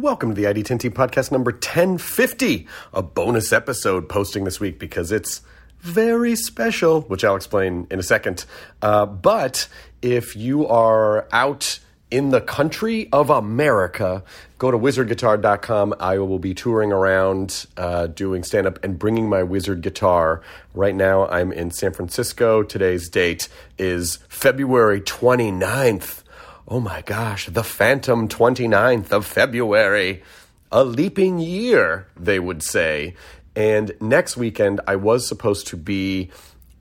Welcome to the ID10T podcast number 1050, a bonus episode posting this week because it's very special, which I'll explain in a second. Uh, but if you are out in the country of America, go to wizardguitar.com. I will be touring around uh, doing stand up and bringing my wizard guitar. Right now, I'm in San Francisco. Today's date is February 29th. Oh my gosh, the phantom 29th of February. A leaping year, they would say. And next weekend, I was supposed to be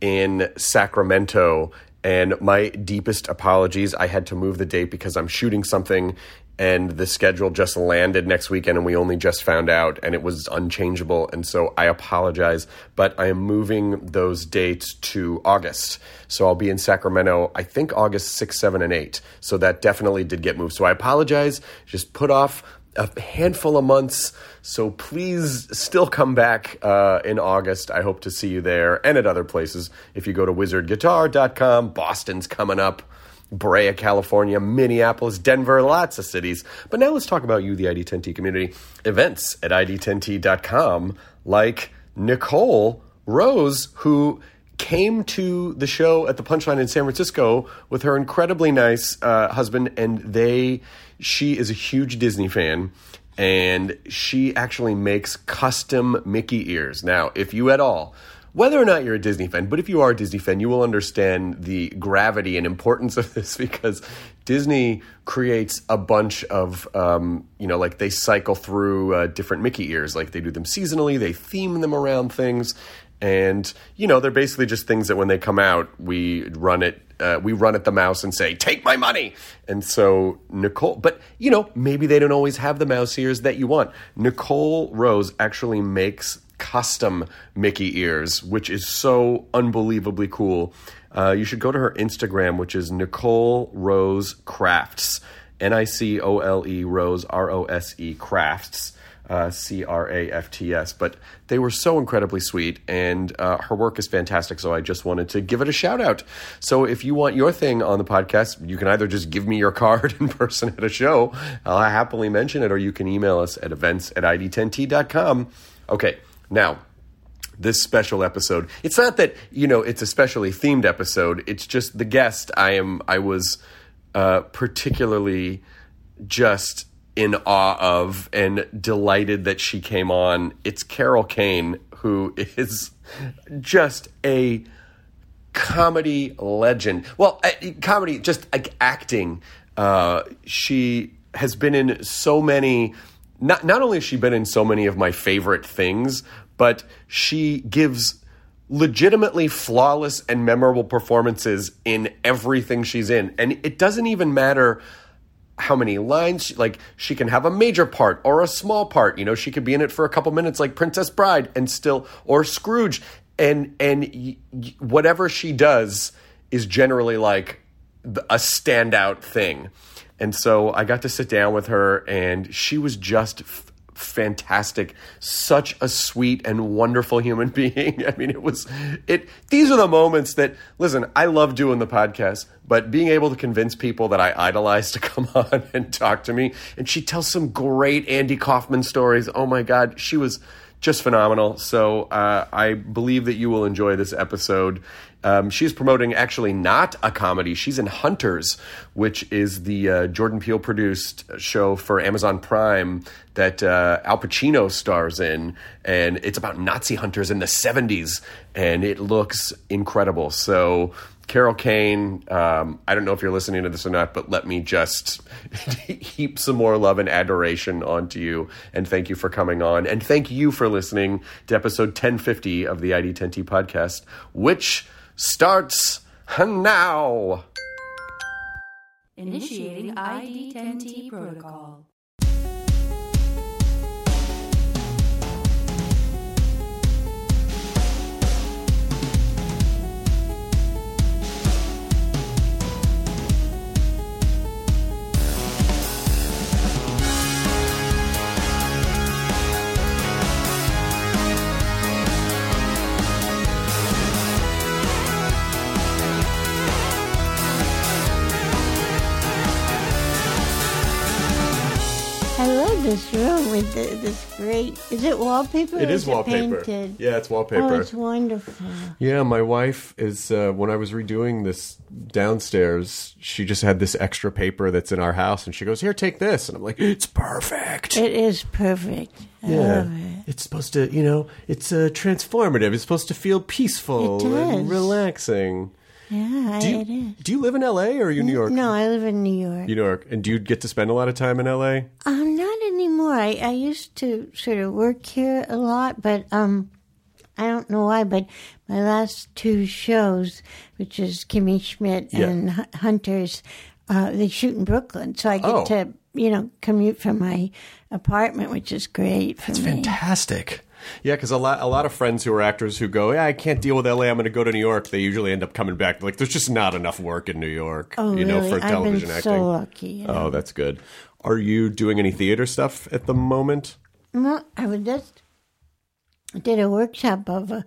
in Sacramento. And my deepest apologies. I had to move the date because I'm shooting something and the schedule just landed next weekend and we only just found out and it was unchangeable and so i apologize but i am moving those dates to august. So i'll be in sacramento i think august 6 7 and 8 so that definitely did get moved. So i apologize. Just put off a handful of months. So please still come back uh, in august. I hope to see you there and at other places. If you go to wizardguitar.com boston's coming up Brea, California, Minneapolis, Denver, lots of cities. But now let's talk about you, the ID10T community. Events at ID10T.com, like Nicole Rose, who came to the show at the Punchline in San Francisco with her incredibly nice uh, husband, and they, she is a huge Disney fan. And she actually makes custom Mickey ears. Now, if you at all whether or not you're a Disney fan, but if you are a Disney fan, you will understand the gravity and importance of this because Disney creates a bunch of, um, you know, like they cycle through uh, different Mickey ears. Like they do them seasonally, they theme them around things. And, you know, they're basically just things that when they come out, we run it uh, we run at the mouse and say, "Take my money." And so Nicole, but you know, maybe they don't always have the mouse ears that you want. Nicole Rose actually makes custom Mickey ears, which is so unbelievably cool. Uh, you should go to her Instagram, which is Nicole Rose Crafts, N I C O L E Rose R O S E Crafts. Uh, C R A F T S. But they were so incredibly sweet, and uh, her work is fantastic. So I just wanted to give it a shout out. So if you want your thing on the podcast, you can either just give me your card in person at a show, I'll happily mention it, or you can email us at events at id10t.com. Okay, now, this special episode. It's not that you know it's a specially themed episode. It's just the guest. I am. I was uh, particularly just in awe of and delighted that she came on. It's Carol Kane, who is just a comedy legend. Well, comedy, just like acting. Uh, she has been in so many not not only has she been in so many of my favorite things, but she gives legitimately flawless and memorable performances in everything she's in. And it doesn't even matter how many lines like she can have a major part or a small part. You know she could be in it for a couple minutes like princess bride and still or scrooge. And and y- y- whatever she does is generally like a standout thing and so I got to sit down with her, and she was just f- fantastic. Such a sweet and wonderful human being. I mean, it was it. These are the moments that listen. I love doing the podcast, but being able to convince people that I idolize to come on and talk to me, and she tells some great Andy Kaufman stories. Oh my God, she was just phenomenal. So uh, I believe that you will enjoy this episode. Um, she's promoting actually not a comedy. She's in Hunters, which is the uh, Jordan Peele produced show for Amazon Prime that uh, Al Pacino stars in. And it's about Nazi hunters in the 70s. And it looks incredible. So Carol Kane, um, I don't know if you're listening to this or not, but let me just heap some more love and adoration onto you. And thank you for coming on. And thank you for listening to episode 1050 of the ID10T podcast, which starts now. Initiating ID10T protocol. This room with the, this great. Is it wallpaper? It or is wallpaper. Painted? Yeah, it's wallpaper. Oh, wallpaper. it's wonderful. Yeah, my wife is uh, when I was redoing this downstairs, she just had this extra paper that's in our house, and she goes, "Here, take this," and I'm like, "It's perfect." It is perfect. I yeah, love it. it's supposed to, you know, it's uh, transformative. It's supposed to feel peaceful It and relaxing. Yeah, Do you, it is. do you live in L.A. or are you New York? No, I live in New York. New York, and do you get to spend a lot of time in L.A.? Um, not anymore. I, I used to sort of work here a lot, but um, I don't know why. But my last two shows, which is Kimmy Schmidt Yeah. and Hu- Hunters, uh, they shoot in Brooklyn, so I get Oh. to you know commute from my apartment, which is great me. fantastic. Yeah, because a lot, a lot of friends who are actors who go, yeah, I can't deal with LA. I'm going to go to New York. They usually end up coming back. Like, there's just not enough work in New York, Oh, you know, really? for television I've been acting. so lucky. know. Oh, that's good. Are you doing any theater stuff at the moment? Well, I was just did a workshop of a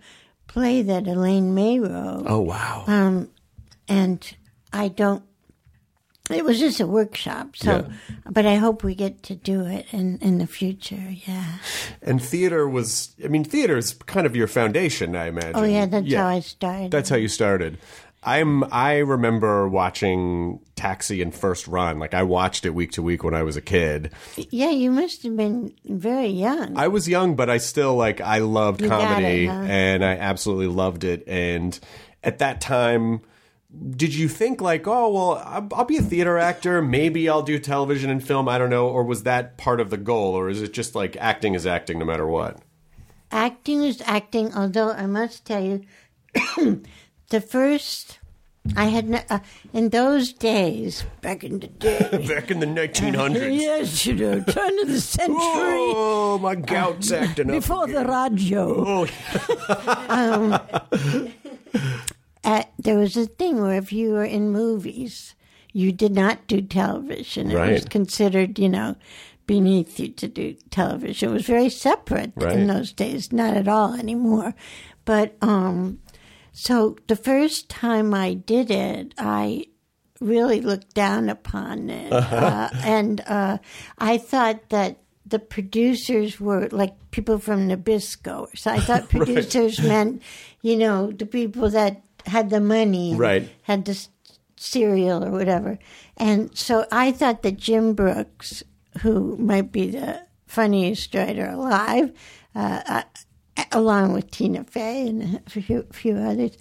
play that Elaine May wrote. Oh, wow. Um, and I don't. It was just a workshop, so. But I hope we get to do it in in the future. Yeah. and theater was, I mean, theater is kind of your foundation, I imagine. Oh yeah, that's how I started. That's how you started. I'm. I remember watching Taxi and First Run. Like I watched it week to week when I was a kid. yeah, you must have been very young. I was young, but I still like I loved You comedy, it, huh? and I absolutely loved it. And at that time, did you think like, oh well, I'll, I'll be a theater actor. Maybe I'll do television and film. I don't know. Or was that part of the goal, or is it just like acting is acting no matter what? acting is acting. Although I must tell you, the first I had no, uh, in those days back in the day. Back in the 1900s. yes, you know, turn of the century. Oh, my gout's acting up. Before the radio. Oh, uh, there was a thing where if you were in movies, you did not do television. It was considered, you know, beneath you to do television. It was very separate Right. in those days, not at all anymore. But um, so the first time I did it, I really looked down upon it, uh, and uh, I thought that the producers were like people from Nabisco. So I thought producers meant, you know, the people that had the money, Right. Had the cereal or whatever, and so I thought that Jim Brooks, who might be the funniest writer alive, uh, uh, along with Tina Fey and a few, few others.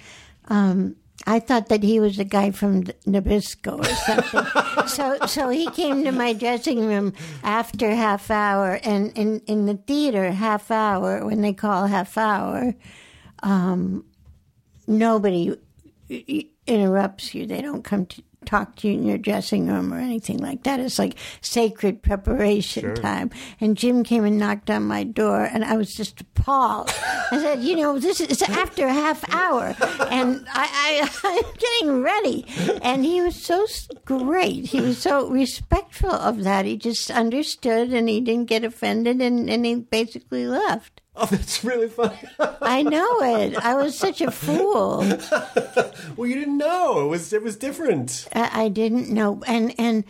Um, I thought that he was a guy from Nabisco or something. so, so he came to my dressing room after half hour, and in, in the theater, half hour when they call half hour, um, nobody interrupts you. They don't come to talk to you in your dressing room or anything like that. It's like sacred preparation time. And Jim came and knocked on my door, and I was just appalled. I said, "You know, this is after a half hour, and I, I, I'm getting ready." And he was so great. He was so respectful of that. He just understood, and he didn't get offended, and, and he basically left. oh, that's really funny. I know it. I was such a fool. well, you didn't know it was it was different. I, I didn't know, and and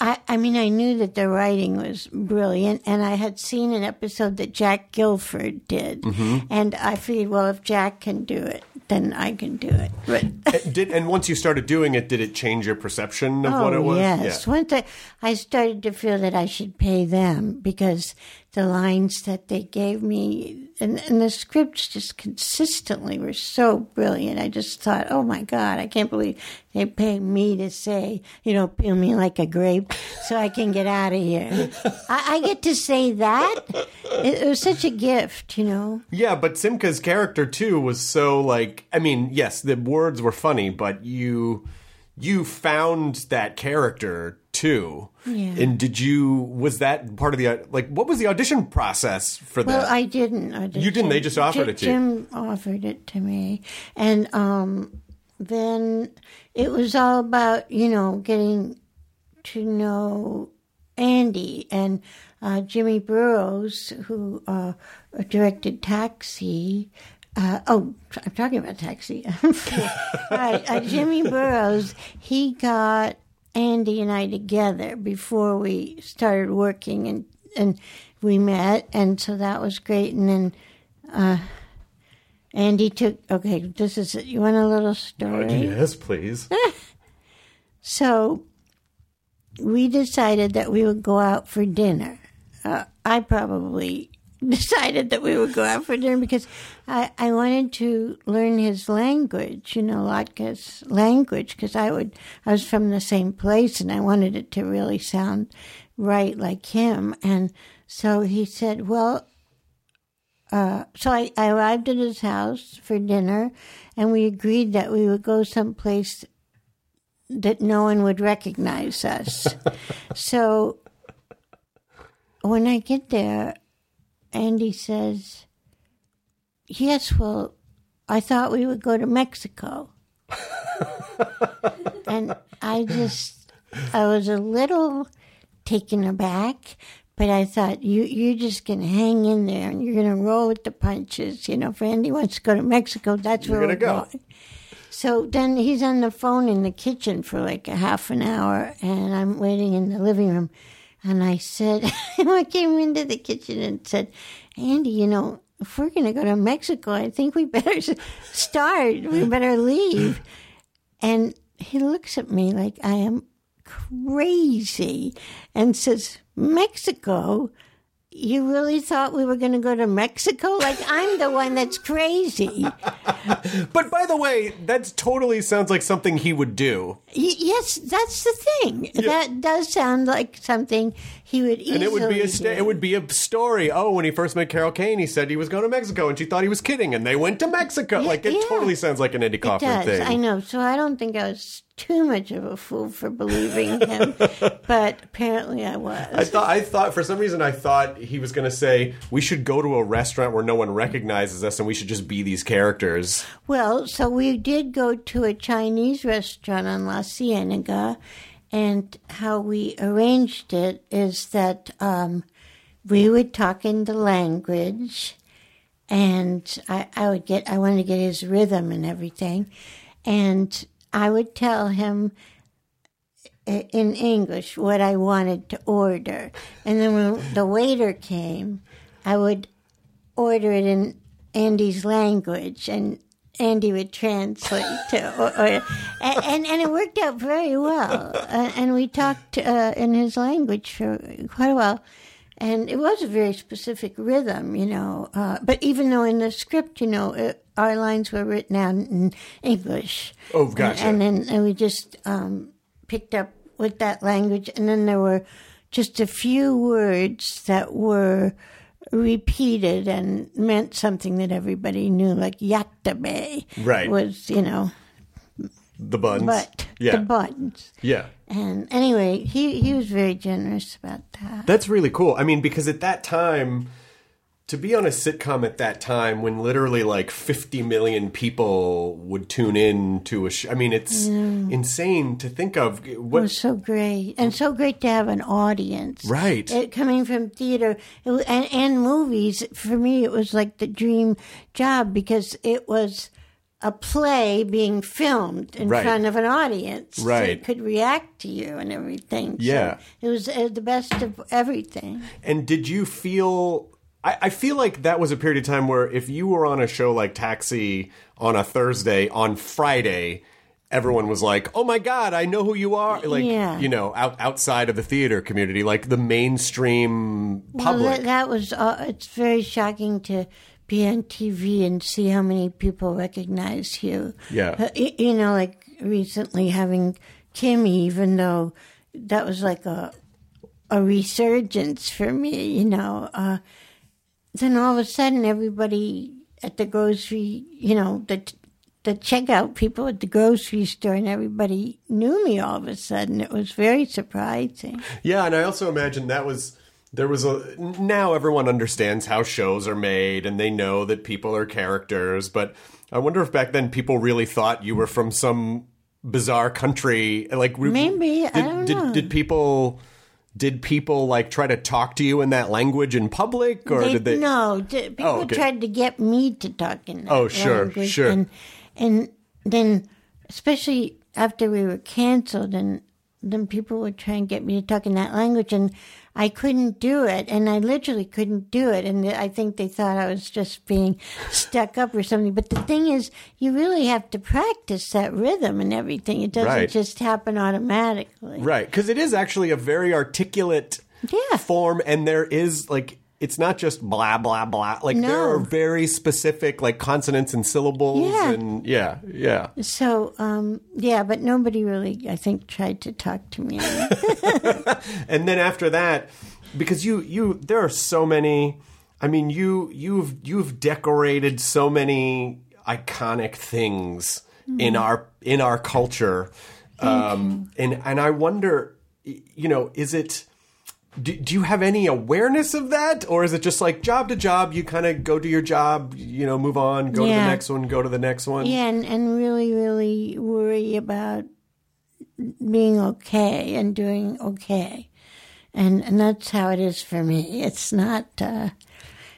I I mean I knew that the writing was brilliant, and I had seen an episode that Jack Gilford did, Mm-hmm. and I figured, well, if Jack can do it, then I can do it. But And did and once you started doing it, did it change your perception of oh what it was? yes, Yeah. once I I started to feel that I should pay them because the lines that they gave me and, and the scripts just consistently were so brilliant. I just thought, oh my God, I can't believe they pay me to say, you know, peel me like a grape so I can get out of here. I, I get to say that. It, it was such a gift, you know. Yeah, but Simka's character too was so like I mean, yes, the words were funny, but you you found that character too. Yeah. And did you was that part of the like what was the audition process for Well, that? I didn't. audition. You didn't, they just offered it to you. Jim offered it to me, and um, then it was all about you know getting to know Andy and uh, Jimmy Burrows, who uh, directed Taxi. Uh, oh, I'm talking about Taxi. right, uh, Jimmy Burrows. He got Andy and I together before we started working, and and we met, and so that was great. And then uh, Andy took. Okay, this is you want a little story? yes, please. So we decided that we would go out for dinner. Uh, I probably decided that we would go out for dinner because I, I wanted to learn his language, you know, Latka's language, because I would I was from the same place and I wanted it to really sound right like him. And so he said, well. Uh, so I, I arrived at his house for dinner, and we agreed that we would go someplace that no one would recognize us. so when I get there, Andy says, Yes, well, I thought we would go to Mexico. and I just, I was a little taken aback, but I thought, you, you're just going to hang in there and you're going to roll with the punches. You know, if Andy wants to go to Mexico, that's You're where we're gonna go. going. So then he's on the phone in the kitchen for like a half an hour, and I'm waiting in the living room. And I said, I came into the kitchen and said, Andy, you know, if we're going to go to Mexico, I think we better start. We better leave. And he looks at me like I am crazy and says, Mexico? You really thought we were going to go to Mexico? Like I'm the one that's crazy. But by the way, that totally sounds like something he would do. Y- yes, that's the thing. That does sound like something he would easily And it would be a sta- it would be a story. Oh, when he first met Carol Kane, he said he was going to Mexico, and she thought he was kidding, and they went to Mexico. like it yeah. totally sounds like an Andy It Kaufman does. thing. I know. So I don't think I was too much of a fool for believing him, but apparently I was. I thought I thought for some reason I thought he was going to say we should go to a restaurant where no one recognizes us, and we should just be these characters. Well, so we did go to a Chinese restaurant on La Cienega, and how we arranged it is that um, we would talk in the language, and I, I would get I wanted to get his rhythm and everything, and I would tell him in English what I wanted to order, and then when the waiter came, I would order it in Andy's language, and Andy would translate to, or, or, and, and it worked out very well. Uh, and we talked uh, in his language for quite a while, and it was a very specific rhythm, you know. Uh, but even though in the script, you know, it, our lines were written out in English. Oh, gotcha. And, and then and we just um, picked up with that language, and then there were just a few words that were repeated and meant something that everybody knew, like yaktabe. Right. Was, you know, The buns, but yeah, the buttons. yeah. And anyway, he, he was very generous about that. That's really cool. I mean, because at that time, to be on a sitcom at that time when literally like 50 million people would tune in to a show, I mean, it's insane to think of. what- It was so great, and so great to have an audience. Right. It, coming from theater it, and, and movies, for me, it was like the dream job because it was a play being filmed in Right. front of an audience. So Right. it could react to you and everything. So Yeah. it was uh, the best of everything. and did you feel. I, I feel like that was a period of time where if you were on a show like Taxi on a Thursday, on Friday, everyone was like, "Oh my god, I know who you are!" Like Yeah. you know, out, outside of the theater community, like the mainstream Well, public. that, that was, uh, it's very shocking to be on TV and see how many people recognize you. Yeah. Uh, you know, like recently having Kimmy, even though that was like a, a resurgence for me, you know, uh, then all of a sudden everybody at the grocery, you know, the, the checkout people at the grocery store and everybody knew me all of a sudden. It was very surprising. Yeah, and I also imagine that was there was a now everyone understands how shows are made and they know that people are characters, but I wonder if back then people really thought you were from some bizarre country like Maybe, I did, don't did, know. did people did people like try to talk to you in that language in public or They- did they No, d- people Oh, okay. tried to get me to talk in that Oh, sure, language, sure. And, and then, especially after we were canceled, and then people would try and get me to talk in that language, and I couldn't do it, and I literally couldn't do it. And I think they thought I was just being stuck up or something. But the thing is, you really have to practice that rhythm and everything. It doesn't Right. just happen automatically. Right, because it is actually a very articulate Yeah. form, and there is like it's not just blah blah blah. Like there are very specific like consonants and syllables, Yeah. and yeah, yeah. So, um, yeah, but nobody really, I think, tried to talk to me. And then after that, because you you there are so many. I mean, you you've you've decorated so many iconic things in our in our culture, um, and and I wonder, you know, is it. Do, do you have any awareness of that, or is it just like job to job? You kind of go do your job, you know, move on, go to the next one, go to the next one. Yeah, and, and really, really worry about being okay and doing okay. And and that's how it is for me. It's not uh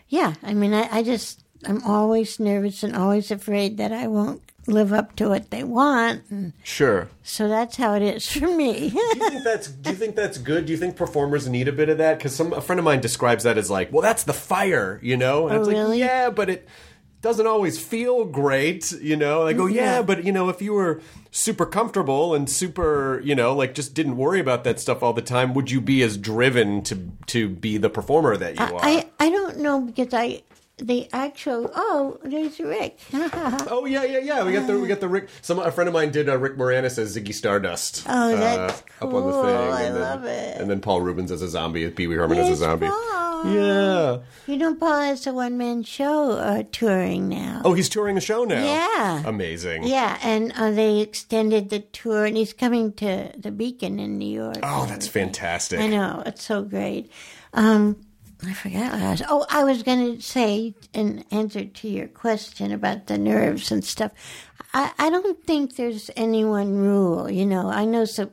yeah, I mean I, I just I'm always nervous and always afraid that I won't live up to what they want and Sure. so that's how it is for me. do you think that's do you think that's good? Do you think performers need a bit of that? Because some a friend of mine describes that as like, well, that's the fire, you know. And Oh, it's like, really? yeah, but it doesn't always feel great, you know. And I go, yeah, Yeah. but you know, if you were super comfortable and super, you know, like just didn't worry about that stuff all the time, would you be as driven to to be the performer that you are? I I don't know because I the actual oh there's Rick. Oh yeah, yeah, yeah. We got the we got the Rick. Some a friend of mine did uh, Rick Moranis as Ziggy Stardust. Oh, that's up on the cool. thing. I and then, love it. And then Paul Reubens as a zombie, Pee Wee Herman as a zombie. Paul. Yeah. You know, Paul has a one man show uh, touring now. Oh, he's touring the show now. Yeah. Amazing. Yeah, and uh, they extended the tour, and he's coming to the Beacon in New York. Oh, that's fantastic. I know it's so great. Um, I forgot what I was. Oh, I was going to say in answer to your question about the nerves and stuff. I, I don't think there's any one rule. You know, I know some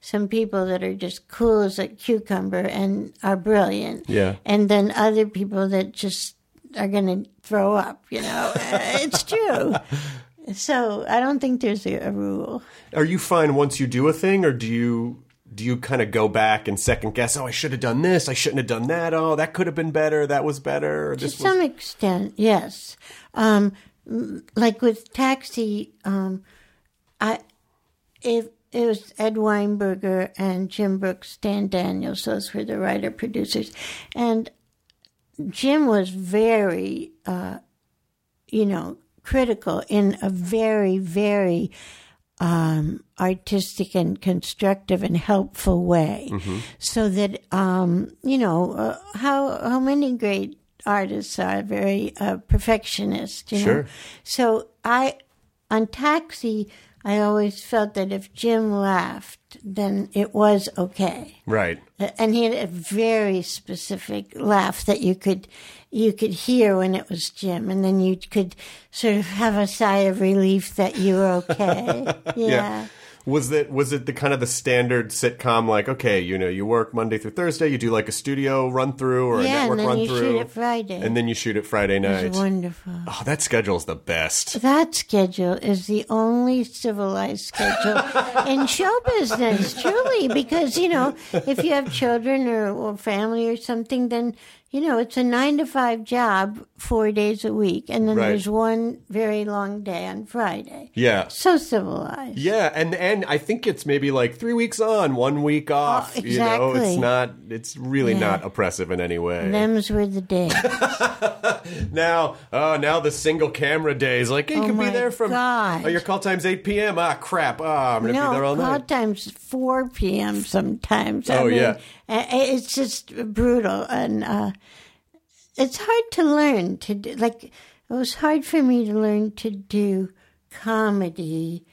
some people that are just cool as a cucumber and are brilliant. Yeah. and then other people that just are going to throw up. You know, it's true. So I don't think there's a, a rule. Are you fine once you do a thing, or do you do you kind of go back and second guess? Oh, I should have done this. I shouldn't have done that. Oh, that could have been better. That was better. Or To this was. some extent, yes. Um, like with Taxi, um, I if it was Ed Weinberger and Jim Brooks, Stan Daniels, those were the writer producers, and Jim was very, uh, you know, critical in a very, very um, artistic and constructive and helpful way, so that um, you know uh, how how many great artists are very uh, perfectionist. You know? Sure. So I on Taxi, I always felt that if Jim laughed, then it was okay Right. and he had a very specific laugh that you could you could hear when it was Jim, and then you could sort of have a sigh of relief that you were okay. yeah. Was it was it the kind of the standard sitcom like okay you know you work Monday through Thursday you do like a studio run through or a Yeah, network and then run you through shoot it Friday. and then you shoot it Friday night. It's wonderful. Oh, that schedule's the best. That schedule is the only civilized schedule in show business, truly, because, you know, if you have children or, or family or something, then, you know, it's a nine to five job four days a week, and then Right. there's one very long day on Friday. Yeah. So civilized. Yeah, and and I think it's maybe like three weeks on, one week off. You know, it's Oh, not. It's really Yeah. not oppressive in any way. Them's were the days. now, oh, now the single camera days. Like, hey, you Oh can be there from. God. Oh, your call time's eight p.m. Ah, crap. Ah, I'm gonna no, be there all night. call time's 4 p.m. sometimes. I Oh, mean, yeah. It's just brutal. And uh, it's hard to learn to do. Like, it was hard for me to learn to do comedy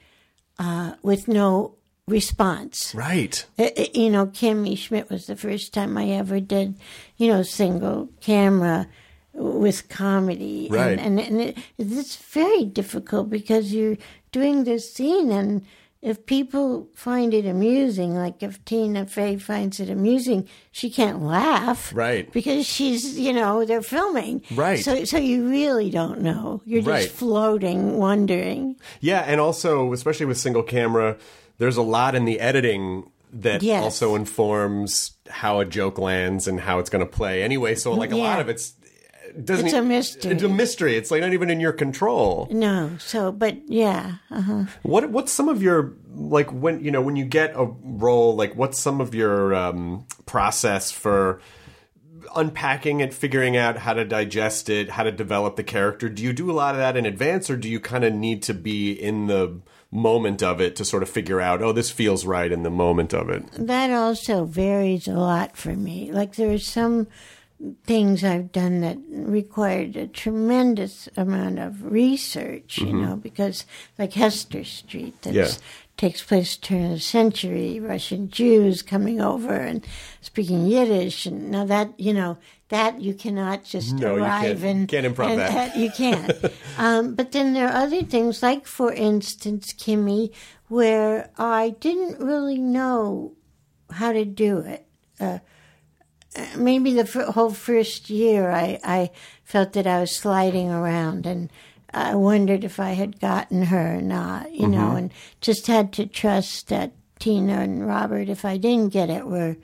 uh, with no response. Right. Uh, uh, you know, Kimmy Schmidt was the first time I ever did, you know, single camera with comedy. Right. And, and, and it, it's very difficult because you're doing this scene, and if people find it amusing, like if Tina Fey finds it amusing, she can't laugh. Right. Because she's, you know, they're filming. Right. So, so you really don't know. You're just Right. floating, wondering. Yeah, and also, especially with single camera, there's a lot in the editing that Yes. also informs how a joke lands and how it's going to play anyway. So like a Yeah. lot of it's it doesn't It's a mystery. It's a mystery. It's like not even in your control. No, so but yeah, uh-huh. What what's some of your like when you know when you get a role like what's some of your um, process for unpacking it, figuring out how to digest it, how to develop the character? Do you do a lot of that in advance, or do you kind of need to be in the moment of it to sort of figure out, oh, this feels right in the moment of it? that also varies a lot for me. Like there are some things I've done that required a tremendous amount of research, you know, because like Hester Street, that Yeah. takes place turn of the century, Russian Jews coming over and speaking Yiddish, and now that you know that you cannot just No, you arrive can't- and can't improv and, that. uh, you can't. um, but then there are other things, like for instance, Kimmy, where I didn't really know how to do it. Uh, maybe the f- whole first year, I, I felt that I was sliding around and I wondered if I had gotten her or not, you Mm-hmm. know, and just had to trust that Tina and Robert, if I didn't get it, were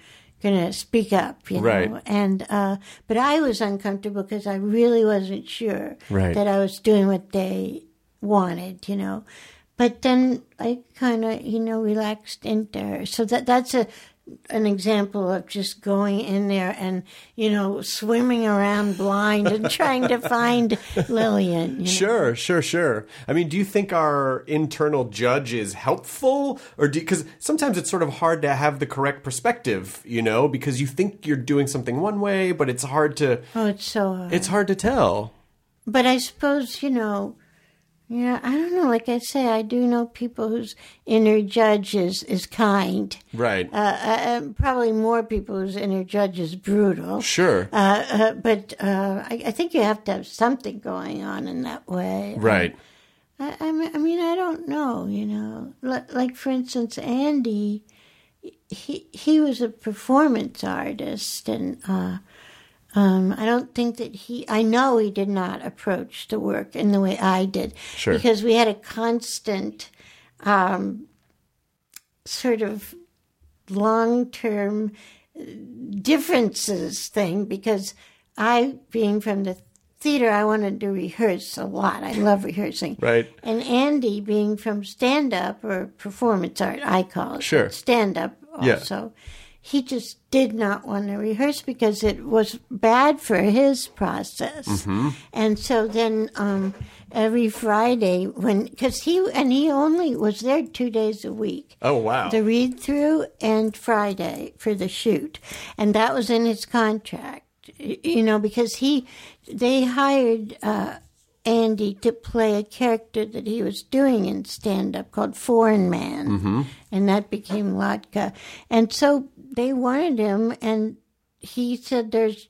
going to speak up, you know. Right. And uh, but I was uncomfortable because I really wasn't sure Right. that I was doing what they wanted, you know. But then I kind of, you know, relaxed into her. So that that's a an example of just going in there and you know swimming around blind and trying to find Lillian. You know? Sure, sure, sure. I mean, do you think our internal judge is helpful, or do because sometimes it's sort of hard to have the correct perspective, you know, because you think you're doing something one way, but it's hard to Oh, it's so hard. it's hard to tell. But I suppose, you know, yeah, I don't know. Like I say, I do know people whose inner judge is, is kind. Right. Uh, uh, probably more people whose inner judge is brutal. sure. Uh, uh, but uh, I, I think you have to have something going on in that way. right. I, I, mean, I mean, I don't know, you know. Like, like for instance, Andy, he he was a performance artist, and uh, um, I don't think that he. I know he did not approach the work in the way I did, Sure. because we had a constant um, sort of long term differences thing because I, being from the theater, I wanted to rehearse a lot. I love rehearsing. Right. And Andy, being from stand up or performance art, I call it. Sure. Stand up Yeah. He just did not want to rehearse because it was bad for his process. Mm-hmm. And so then um, every Friday, when, because he, and he only was there two days a week Oh wow. the read through and Friday for the shoot, and that was in his contract. You know, because he they hired uh, Andy to play a character that he was doing in stand up called Foreign Man, and that became Latka, and so they wanted him, and he said, "There's."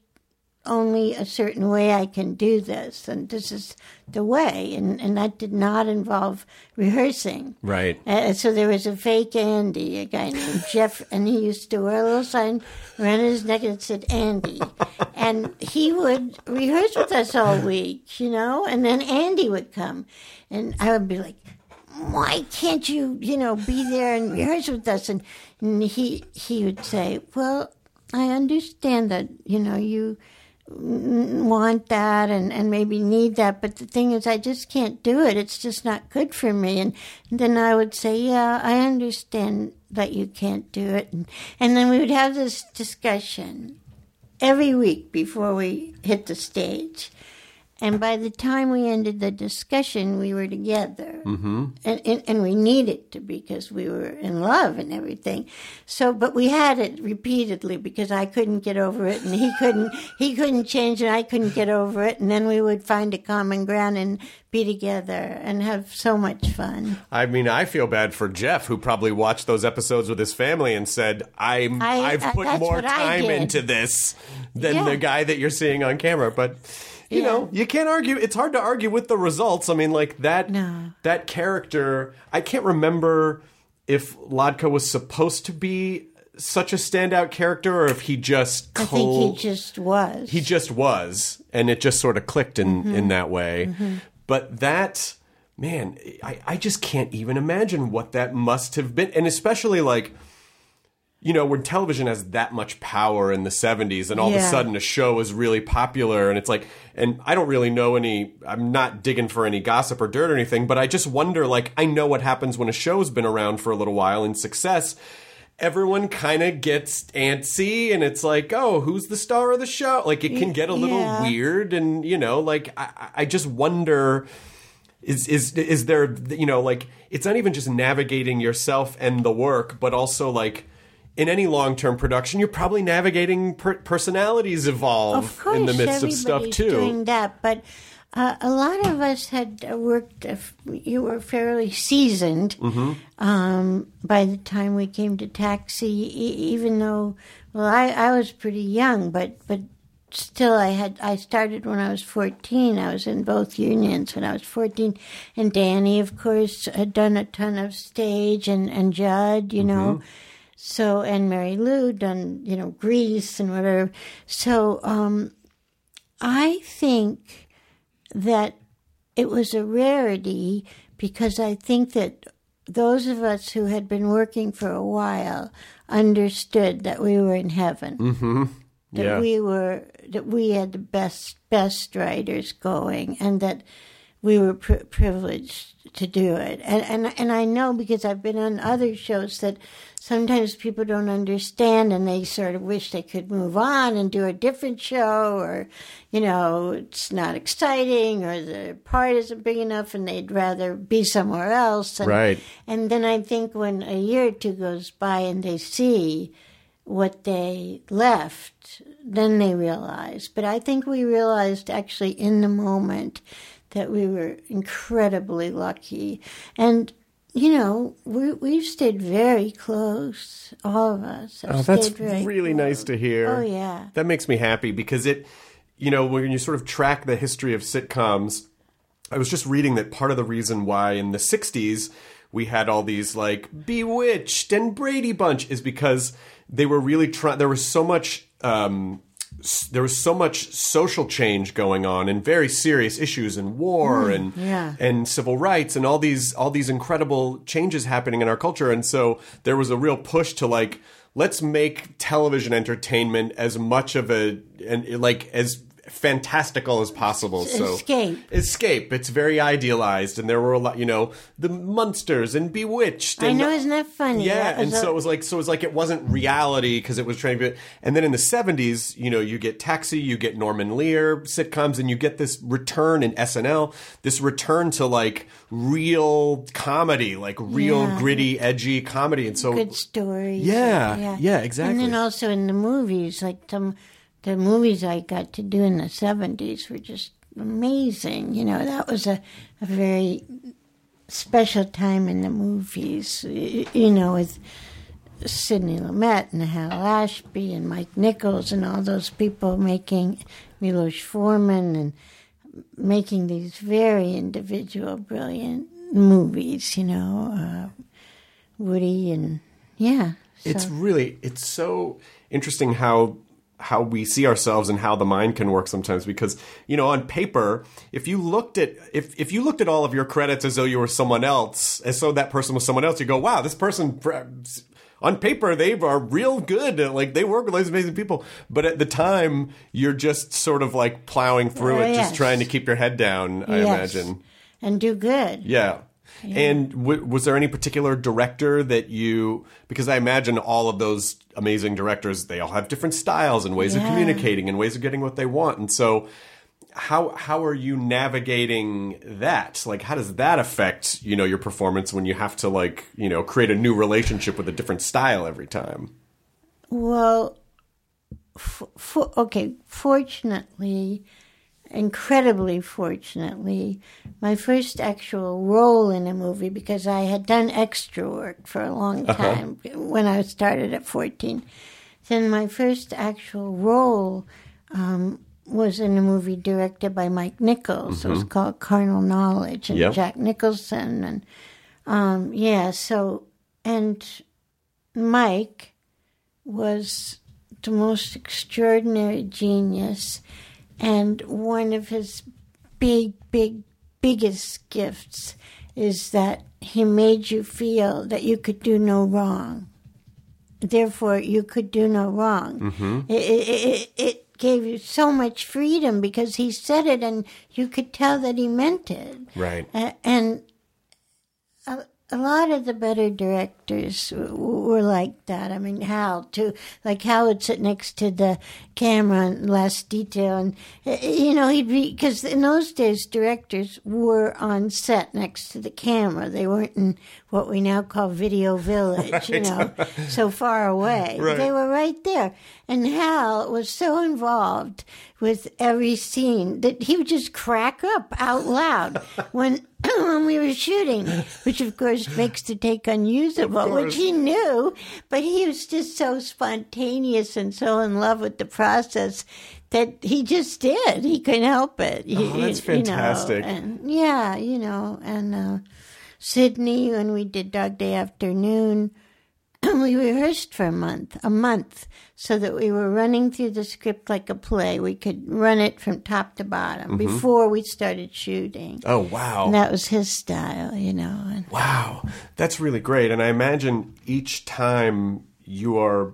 Only a certain way I can do this, and this is the way, and, and that did not involve rehearsing. right. Uh, so there was a fake Andy, a guy named Jeff, and he used to wear a little sign around his neck that said Andy. And he would rehearse with us all week, you know, and then Andy would come. And I would be like, why can't you, you know, be there and rehearse with us? And, and he, he would say, well, I understand that, you know, you want that and, and maybe need that. But the thing is, I just can't do it. It's just not good for me. And then I would say, Yeah, I understand that you can't do it. And, and then we would have this discussion every week before we hit the stage. And by the time we ended the discussion, we were together. Mm-hmm. And, and, and we needed to because we were in love and everything. So, but we had it repeatedly because I couldn't get over it and he couldn't, he couldn't change and I couldn't get over it. And then we would find a common ground and be together and have so much fun. I mean, I feel bad for Jeff, who probably watched those episodes with his family and said, "I'm I- I've put that's more time into this than Yeah. the guy that you're seeing on camera." But you Yeah. know, you can't argue. It's hard to argue with the results. I mean, like that No. that character. I can't remember if Latka was supposed to be such a standout character, or if he just I think he just was. he just was, and it just sort of clicked in Mm-hmm. in that way. But that man, I, I just can't even imagine what that must have been, and especially like you know, when television has that much power in the 70s and all of a sudden a show is really popular and it's like, and I don't really know any, I'm not digging for any gossip or dirt or anything, but I just wonder, like, I know what happens when a show's been around for a little while in success. Everyone kind of gets antsy and it's like, oh, who's the star of the show? Like, it can get a little Yeah. weird and, you know, like, I, I just wonder is is is there you know like it's not even just navigating yourself and the work but also like in any long-term production you're probably navigating per- personalities evolve Of course, in the midst of stuff everybody's too doing that, but uh, a lot of us had worked. Uh, you were fairly seasoned Mm-hmm. um, by the time we came to Taxi. E- even though, well, I, I was pretty young, but but still, I had I started when I was fourteen. I was in both unions when I was fourteen, and Danny, of course, had done a ton of stage and and Judd, you know. So and Marilu done you know Grease and whatever. So um, I think that it was a rarity because I think that those of us who had been working for a while understood that we were in heaven. Mm-hmm. That Yeah. we were that we had the best best writers going, and that we were pri privileged to do it. And and and I know because I've been on other shows that sometimes people don't understand, and they sort of wish they could move on and do a different show, or you know, it's not exciting, or the part isn't big enough, and they'd rather be somewhere else. And, Right. And then I think when a year or two goes by and they see what they left, then they realize. But I think we realized actually in the moment that we were incredibly lucky. And, you know, we, we've stayed very close, all of us. have Oh, that's very really close. nice to hear. Oh, yeah. That makes me happy because it, you know, when you sort of track the history of sitcoms, I was just reading that part of the reason why in the 60s we had all these like Bewitched and Brady Bunch is because they were really trying, there was so much, um, there was so much social change going on and very serious issues and war mm, and yeah. and civil rights and all these all these incredible changes happening in our culture and so there was a real push to like let's make television entertainment as much of a and like as fantastical as possible so Escape. escape it's very idealized and there were a lot you know the Munsters and bewitched I know, isn't that funny? yeah, That and a- so it was like so it was like it wasn't reality because it was trying to be. And then in the seventies, you know, you get Taxi, you get Norman Lear sitcoms, and you get this return in SNL, this return to like real comedy, like real Yeah. gritty, edgy comedy, and so good stories. Yeah, yeah, exactly. And then also in the movies, like some the movies I got to do in the seventies were just amazing. You know, that was a, a very special time in the movies. You know, with Sidney Lumet and Hal Ashby and Mike Nichols and all those people making Milos Forman and making these very individual, brilliant movies. You know, uh, Woody and yeah. it's really it's so interesting how how we see ourselves and how the mind can work sometimes because you know on paper if you looked at if if you looked at all of your credits as though you were someone else as though that person was someone else you go wow this person on paper they are real good like they work with these amazing people but at the time you're just sort of like plowing through Oh, it just trying to keep your head down i Yes. imagine and do good. yeah. And w- was there any particular director that you, because I imagine all of those amazing directors, they all have different styles and ways of communicating and ways of getting what they want. And so, how how are you navigating that? Like, how does that affect you know your performance when you have to like you know create a new relationship with a different style every time? Well, for, okay, fortunately, incredibly fortunately, my first actual role in a movie, because I had done extra work for a long time when I started at 14, then my first actual role um, was in a movie directed by Mike Nichols. It was called Carnal Knowledge, and Yep. Jack Nicholson, and um, yeah, so, and Mike was the most extraordinary genius, and one of his big, big, biggest gifts is that he made you feel that you could do no wrong. therefore you could do no wrong. Mm-hmm. It, it, it, it gave you so much freedom because he said it and you could tell that he meant it. Right. Uh, and a, a lot of the better directors w- were like that. I mean, Hal too. Like Hal would sit next to the camera in last detail, and you know he'd be because in those days directors were on set next to the camera. They weren't in what we now call video village. You know, so far away. Right. They were right there, and Hal was so involved with every scene that he would just crack up out loud when when we were shooting, which of course makes the take unusable, which he knew, but he was just so spontaneous and so in love with the process that he just did. He couldn't help it. You- Oh, that's you- you know, fantastic. and yeah, you know, and uh, Sydney when we did Dog Day Afternoon. we rehearsed for a month, a month, so that we were running through the script like a play. We could run it from top to bottom before we started shooting. Oh wow. And that was his style, you know. And Wow, that's really great. And I imagine each time you are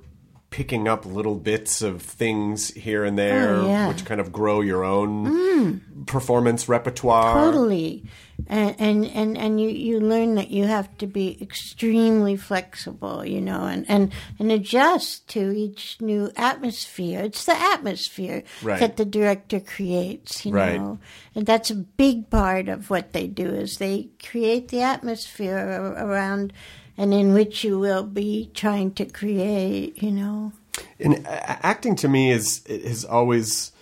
picking up little bits of things here and there, Oh, yeah. Mm. which kind of grow your own performance repertoire. totally, and, and and and you you learn that you have to be extremely flexible, you know, and and and adjust to each new atmosphere. It's the atmosphere Right. that the director creates, you Right. know, and that's a big part of what they do is they create the atmosphere around. And in which you will be trying to create, you know. And acting to me is is always.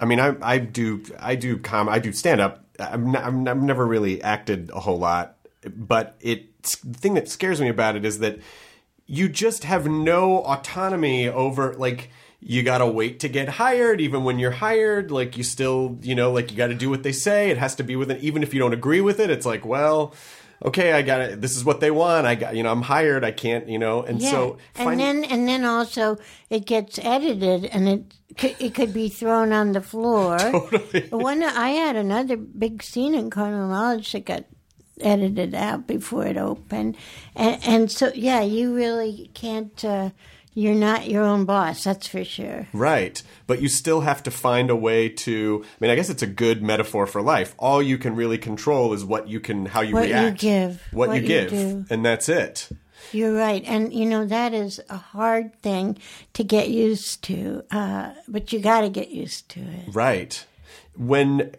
I mean, I I do I do com I do stand up. I'm, I'm I've never really acted a whole lot, but it the thing that scares me about it is that you just have no autonomy over like you got to wait to get hired even when you're hired like you still you know like you got to do what they say it has to be within even if you don't agree with it it's like well okay i got it this is what they want i got you know i'm hired i can't you know and Yeah, so and then and then also it gets edited and it it could be thrown on the floor. Totally. One I had another big scene in Carnal Knowledge that got edited out before it opened, and and so yeah, you really can't. Uh, you're not your own boss, that's for sure. Right. But you still have to find a way to I mean I guess it's a good metaphor for life. All you can really control is what you can how you react. What you give, What, what you you give. do. and that's it. You're right, and you know that is a hard thing to get used to, uh, but you got to get used to it. Right. When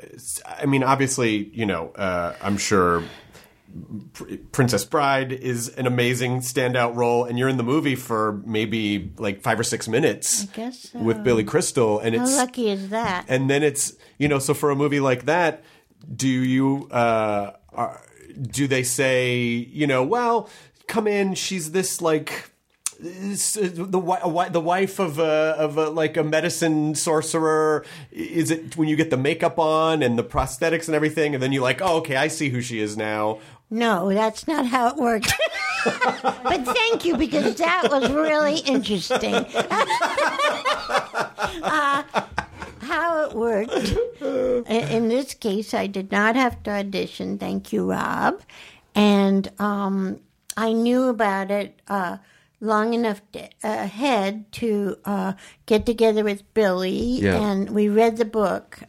I mean obviously, you know, uh, I'm sure Princess Bride is an amazing standout role and you're in the movie for maybe like 5 or 6 minutes I guess so. with Billy Crystal and How it's lucky is that? and then it's you know so for a movie like that do you uh are, do they say you know well come in she's this like the wi- a wi- the wife of a of a like a medicine sorcerer is it when you get the makeup on and the prosthetics and everything and then you're like oh okay I see who she is now No, that's not how it worked. but thank you because that was really interesting. uh, how it worked. In in this case, I did not have to audition. Thank you, Rob. And um, I knew about it uh, long enough to, ahead to uh, get together with Billy, Yeah. and we read the book.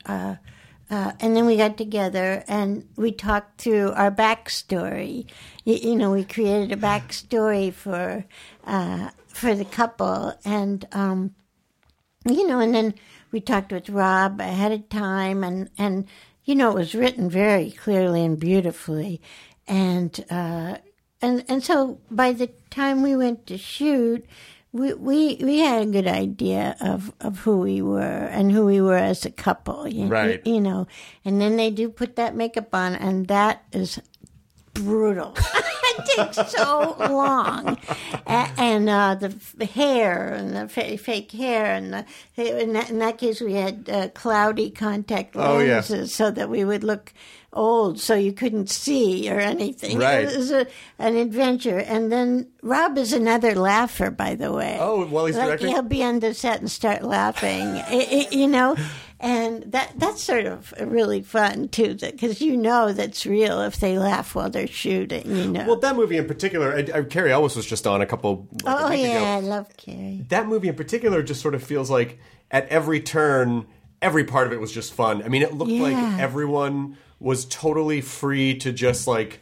Uh, and then we got together and we talked through our backstory. You, you know, we created a backstory for uh, for the couple, and um, you know, and then we talked with Rob ahead of time, and and you know, it was written very clearly and beautifully, and uh, and and so by the time we went to shoot. We, we we had a good idea of, of who we were and who we were as a couple, you, Right. you, you know. And then they do put that makeup on, and that is brutal. it takes so long, A- and uh, the hair and the fa- fake hair, and the in that, in that case we had uh, cloudy contact Oh, yeah. lenses so that we would look old, so you couldn't see or anything. Right. It was a, an adventure, and then Rob is another laugher, by the way. Oh, while he's like directing? he'll be on the set and start laughing, I- I- you know. And that that's sort of really fun too, because you know that's real if they laugh while they're shooting. You know. Well, that movie in particular, I, I, Cary Elwes was just on a couple. Like oh week yeah, ago. I love Carrie. that movie in particular just sort of feels like at every turn, every part of it was just fun. I mean, it looked like everyone was totally free to just like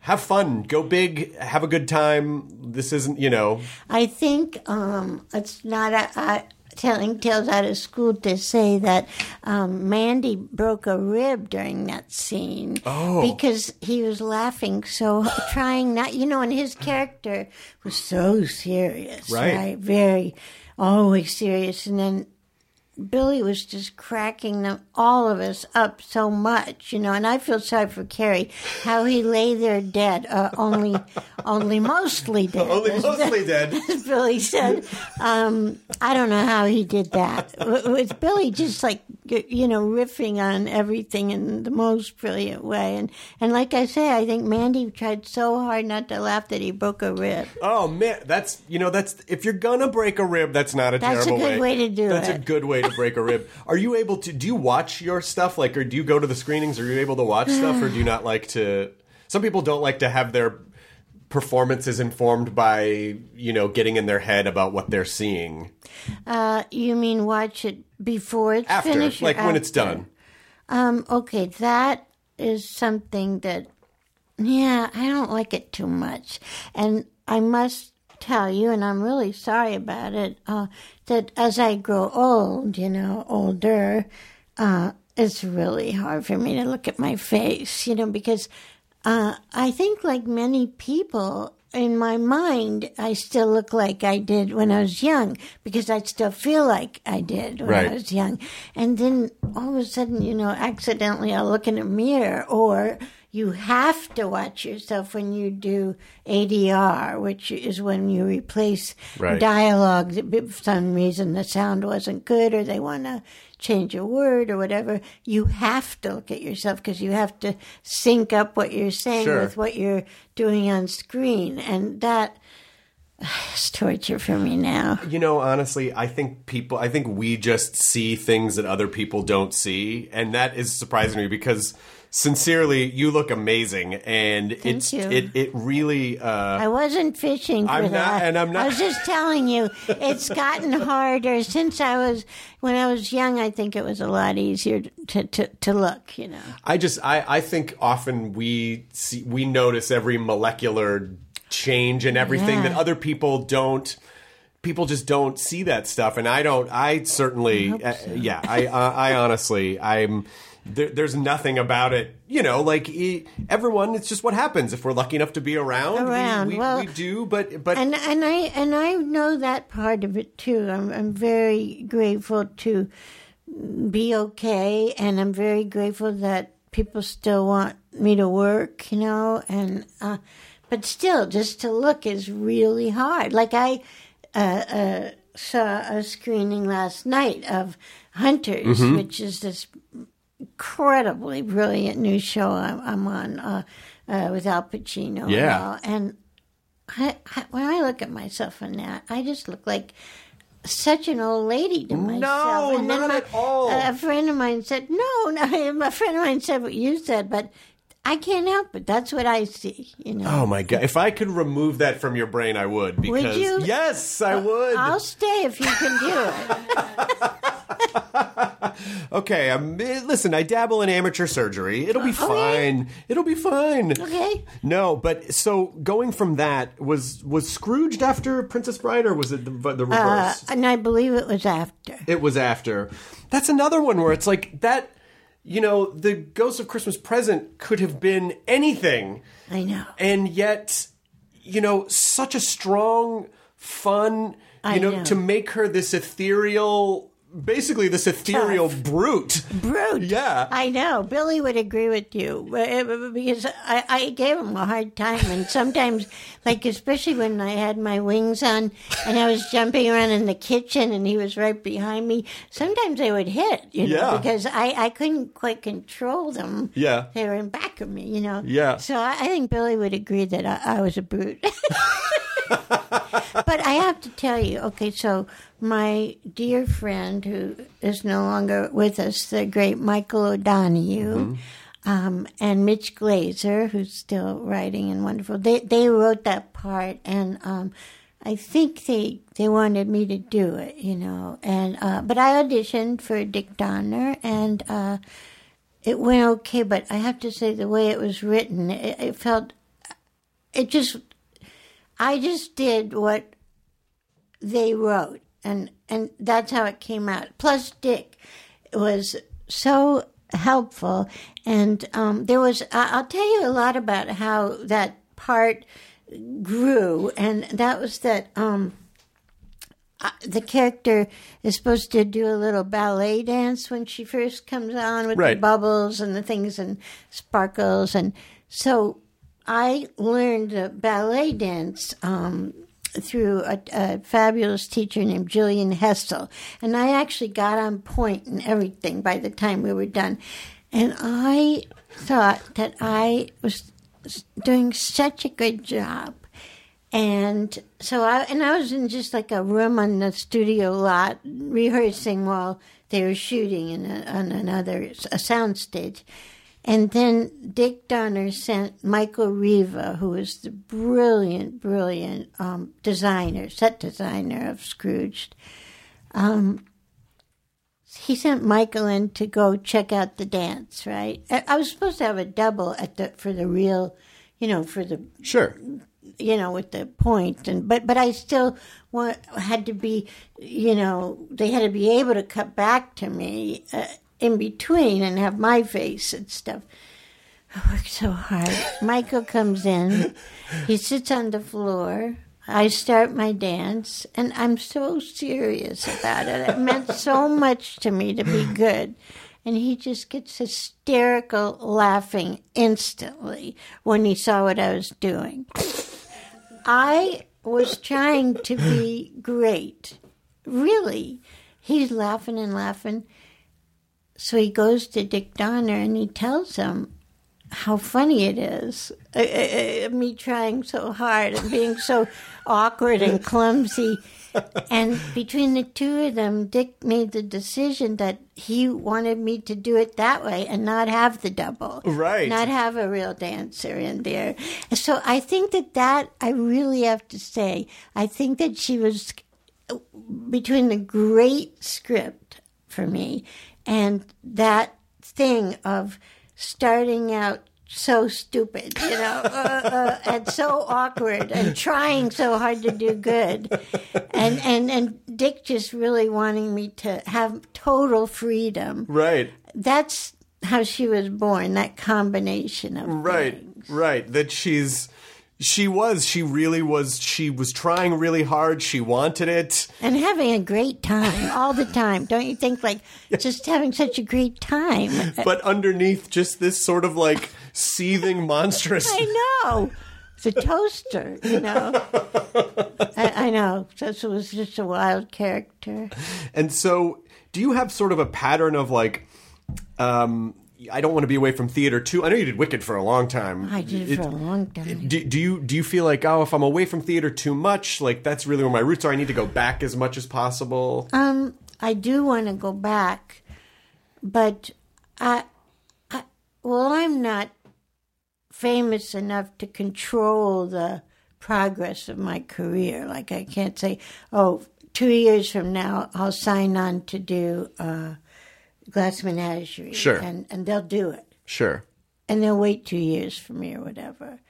have fun, go big, have a good time. This isn't, you know, I think um, it's not a, a telling tales out of school to say that um, Mandy broke a rib during that scene Oh. because he was laughing so trying not you know and his character was so serious Right. right, very always serious and then Billy was just cracking them, all of us up so much, you know. And I feel sorry for Cary, how he lay there dead, uh, only, only mostly dead. only as- mostly dead. as Billy said. Um, I don't know how he did that. With with Billy just like you know riffing on everything in the most brilliant way, and and like I say, I think Mandy tried so hard not to laugh that he broke a rib. Oh man, that's you know that's if you're gonna break a rib, that's not a That's a terrible good way to do That's a it. good way to break a rib. Are you able to? Do you watch your stuff like, or do you go to the screenings? Are you able to watch stuff, or do you not like to? Some people don't like to have their performances informed by you know getting in their head about what they're seeing Uh, you mean watch it before it's after, finished? like when it's done. Um, okay, that is something that, yeah, I don't like it too much. And I must tell you, and I'm really sorry about it, uh, that as I grow old, you know, older, uh, it's really hard for me to look at my face, you know, because uh, I think, like many people, in my mind, I still look like I did when I was young because I still feel like I did when Right. I was young. And then all of a sudden, you know, accidentally I'll look in a mirror or you have to watch yourself when you do ADR, which is when you replace Right. dialogue. For some reason, the sound wasn't good or they want to change a word or whatever. You have to look at yourself because you have to sync up what you're saying Sure. with what you're doing on screen. And that is torture for me now. You know, honestly, I think people, I think we just see things that other people don't see, and that is surprising to me because sincerely, you look amazing, and it's it it really. Uh, I wasn't fishing for I'm not- that. and I'm not- I was just telling you, it's gotten harder since I was when I was young. I think it was a lot easier to to, to look. You know, I just I, I think often we see we notice every molecular change and everything Yeah. that other people don't people just don't see that stuff and I don't I certainly uh, yeah I I, I honestly I'm there, there's nothing about it you know like e- everyone it's just what happens if we're lucky enough to be around, we- Around, we, well- we do but but and and I and I know that part of it too. I'm I'm very grateful to be okay, and I'm very grateful that people still want me to work. You know, and uh, but still, just to look is really hard. Like I uh, uh, saw a screening last night of Hunters, Mm-hmm. which is this incredibly brilliant new show I'm, I'm on uh, uh, with Al Pacino. and Yeah. and I, I, when I look at myself in that, I just look like such an old lady to myself. No, and not my- at all. A friend of mine said, "No, no." A friend of mine said what you said, but I can't help it. That's what I see. You know. oh my god if I could remove that from your brain I would because you? yes I would I'll stay if you can do it. Okay, um, eh, listen, I dabble in amateur surgery. It'll be Okay. fine. It'll be fine. Okay. No, but so going from that was was Scrooged after Princess Bride, or was it the, the Uh, reverse? and I believe it was after. it was after. That's another one where it's like that. You know, the Ghost of Christmas Present could have been anything, I know. and yet, you know, such a strong, fun. You know, know. to make her this ethereal, basically this ethereal brute. Brute. Yeah. I know. Billy would agree with you because I, I gave him a hard time. And sometimes, like, especially when I had my wings on and I was jumping around in the kitchen and he was right behind me, sometimes they would hit, you know, Yeah. because I, I couldn't quite control them. Yeah. They were in back of me, you know. Yeah. So I, I think Billy would agree that I, I was a brute. I have to tell you, okay, so my dear friend who is no longer with us, the great Michael O'Donoghue, um, and Mitch Glazer, who's still writing and wonderful, they, they wrote that part, and um, I think they they wanted me to do it, you know, and uh, but I auditioned for Dick Donner, and uh, it went okay. But I have to say, the way it was written, it, it felt it just I just did what they wrote, and and that's how it came out. Plus, Dick was so helpful, and um, there was I'll tell you a lot about how that part grew, and that was that. Um, the character is supposed to do a little ballet dance when she first comes on with the bubbles and the things and sparkles and so I learned a ballet dance um, through a, a fabulous teacher named Julian Hessel, and I actually got on point and everything by the time we were done, and I thought that I was doing such a good job. And so I and I was in just like a room on the studio lot rehearsing while they were shooting in a, on another a sound stage. And then Dick Donner sent Michael Riva, who is the brilliant, brilliant um, designer, set designer of Scrooge. Um, he sent Michael in to go check out the dance. Right, I, I was supposed to have a double at the for the real, you know, for the Sure. you know, with the point, and but but I still want had to be, you know, they had to be able to cut back to me uh, in between and have my face and stuff. I worked so hard. Michael comes in, he sits on the floor. I start my dance, and I'm so serious about it. It meant so much to me to be good. And he just gets hysterical laughing instantly when he saw what I was doing. I was trying to be great. Really. He's laughing and laughing. So he goes to Dick Donner and he tells him how funny it is. Uh, uh, me trying so hard and being so awkward and clumsy. And between the two of them, Dick made the decision that he wanted me to do it that way and not have the double. Right. Not have a real dancer in there. So I think that that, I really have to say, I think that she was between the great script for me and that thing of starting out so stupid, you know, uh, uh, and so awkward, and trying so hard to do good, and and and Dick just really wanting me to have total freedom. Right. That's how she was born. That combination of Right. things. Right. That she's she was she really was she was trying really hard she wanted it and having a great time all the time. Don't you think? Like just having such a great time. but underneath just this sort of like seething monstrous I know. The toaster, you know. I, I know. This was just a wild character. And so, do you have sort of a pattern of like, um, I don't want to be away from theater too? I know you did Wicked for a long time. I did it for a long time. Do, do you do you feel like oh if I'm away from theater too much like that's really where my roots are I need to go back as much as possible Um, I do want to go back, but I, I, well, I'm not famous enough to control the progress of my career. Like I can't say, oh, two years from now I'll sign on to do uh, Glass Menagerie, Sure. and and they'll do it. sure and they'll wait two years for me or whatever.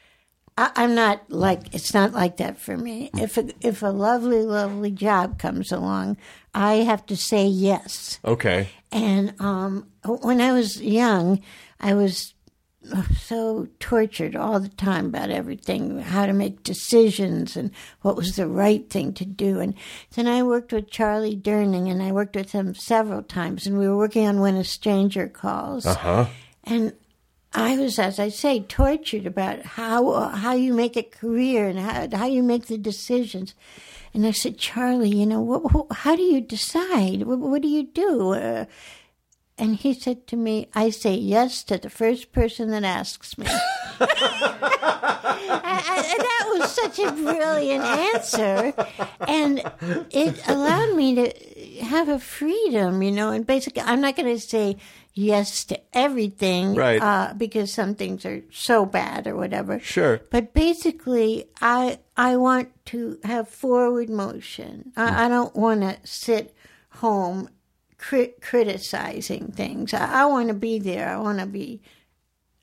I, I'm not like it's not like that for me. If a, if a lovely, lovely job comes along, I have to say yes. okay And um, when I was young, I was so tortured all the time about everything, how to make decisions and what was the right thing to do. And then I worked with Charlie Durning, and I worked with him several times, and we were working on When a Stranger Calls. huh And I was, as I say, tortured about how how you make a career and how how you make the decisions. And I said, Charlie, you know, what, what, how do you decide? What, what do you do? Uh, and he said to me, I say yes to the first person that asks me. I, that was such a brilliant answer, and it allowed me to have a freedom, you know. And basically, I'm not going to say yes to everything, Right. Uh, because some things are so bad or whatever. Sure. But basically, I I want to have forward motion. I, I don't want to sit home cri- criticizing things. I, I want to be there. I want to be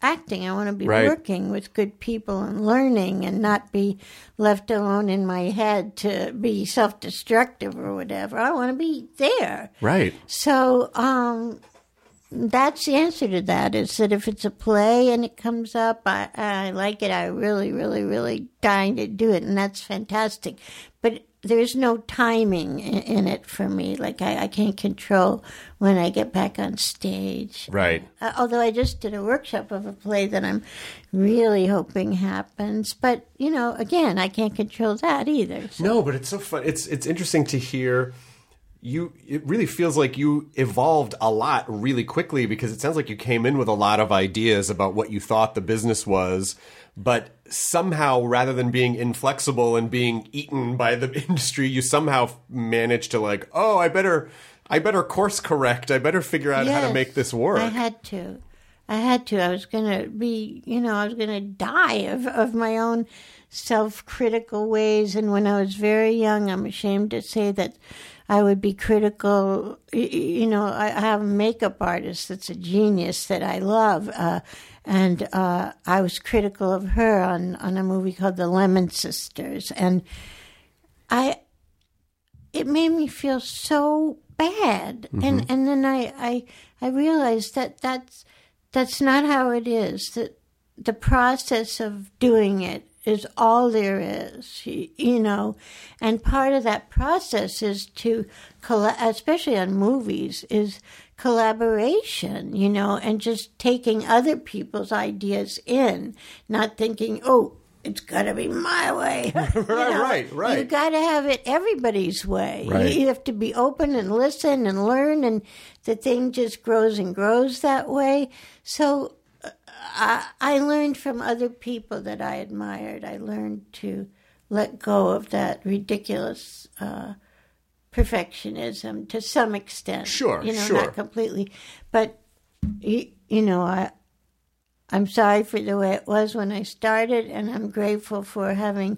acting. I want to be Right. working with good people and learning and not be left alone in my head to be self destructive or whatever. I want to be there. Right. So um, that's the answer to that is that if it's a play and it comes up, I, I like it. I really, really, really dying to do it, and that's fantastic. There's no timing in, in it for me. Like I, I can't control when I get back on stage. Right. Uh, although I just did a workshop of a play that I'm really hoping happens, but you know, again, I can't control that either. So. No, but it's so fun. It's it's interesting to hear you it really feels like you evolved a lot really quickly because it sounds like you came in with a lot of ideas about what you thought the business was, but somehow rather than being inflexible and being eaten by the industry, you somehow manage to like, "Oh, I better I better course correct. I better figure out how to make this work." I had to. I had to. I was going to be, you know, I was going to die of, of my own self critical ways. And when I was very young, I'm ashamed to say that I would be critical. You know, I I have a makeup artist that's a genius that I love. Uh, and uh, I was critical of her on, on a movie called The Lemon Sisters. And I it made me feel so bad. And and then I, I i realized that that's that's not how it is that the process of doing it is all there is you know? And part of that process is to colla- especially on movies is collaboration you know and just taking other people's ideas in not thinking oh it's got to be my way. You know, right, right. You got to have it everybody's way. You- Right. You have to be open and listen and learn, and the thing just grows and grows that way. So uh, I, I learned from other people that I admired. I learned to let go of that ridiculous uh, perfectionism to some extent. Sure, you know, sure. not completely, but you, you know, I. I'm sorry for the way it was when I started, and I'm grateful for having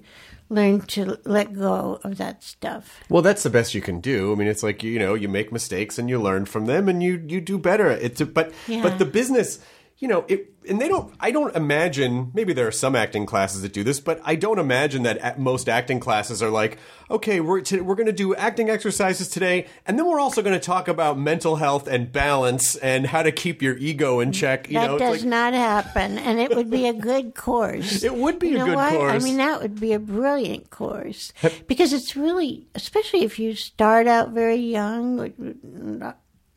learned to let go of that stuff. Well, that's the best you can do. I mean, it's like you know, you make mistakes and you learn from them, and you you do better. It's a, but Yeah. but the business, you know, it and they don't. I don't imagine. Maybe there are some acting classes that do this, but I don't imagine that at most acting classes are like, okay, we're to, we're going to do acting exercises today, and then we're also going to talk about mental health and balance and how to keep your ego in check. You that know, does like, not happen, and it would be a good course. It would be You a good what? course. I mean, that would be a brilliant course because it's really, especially if you start out very young,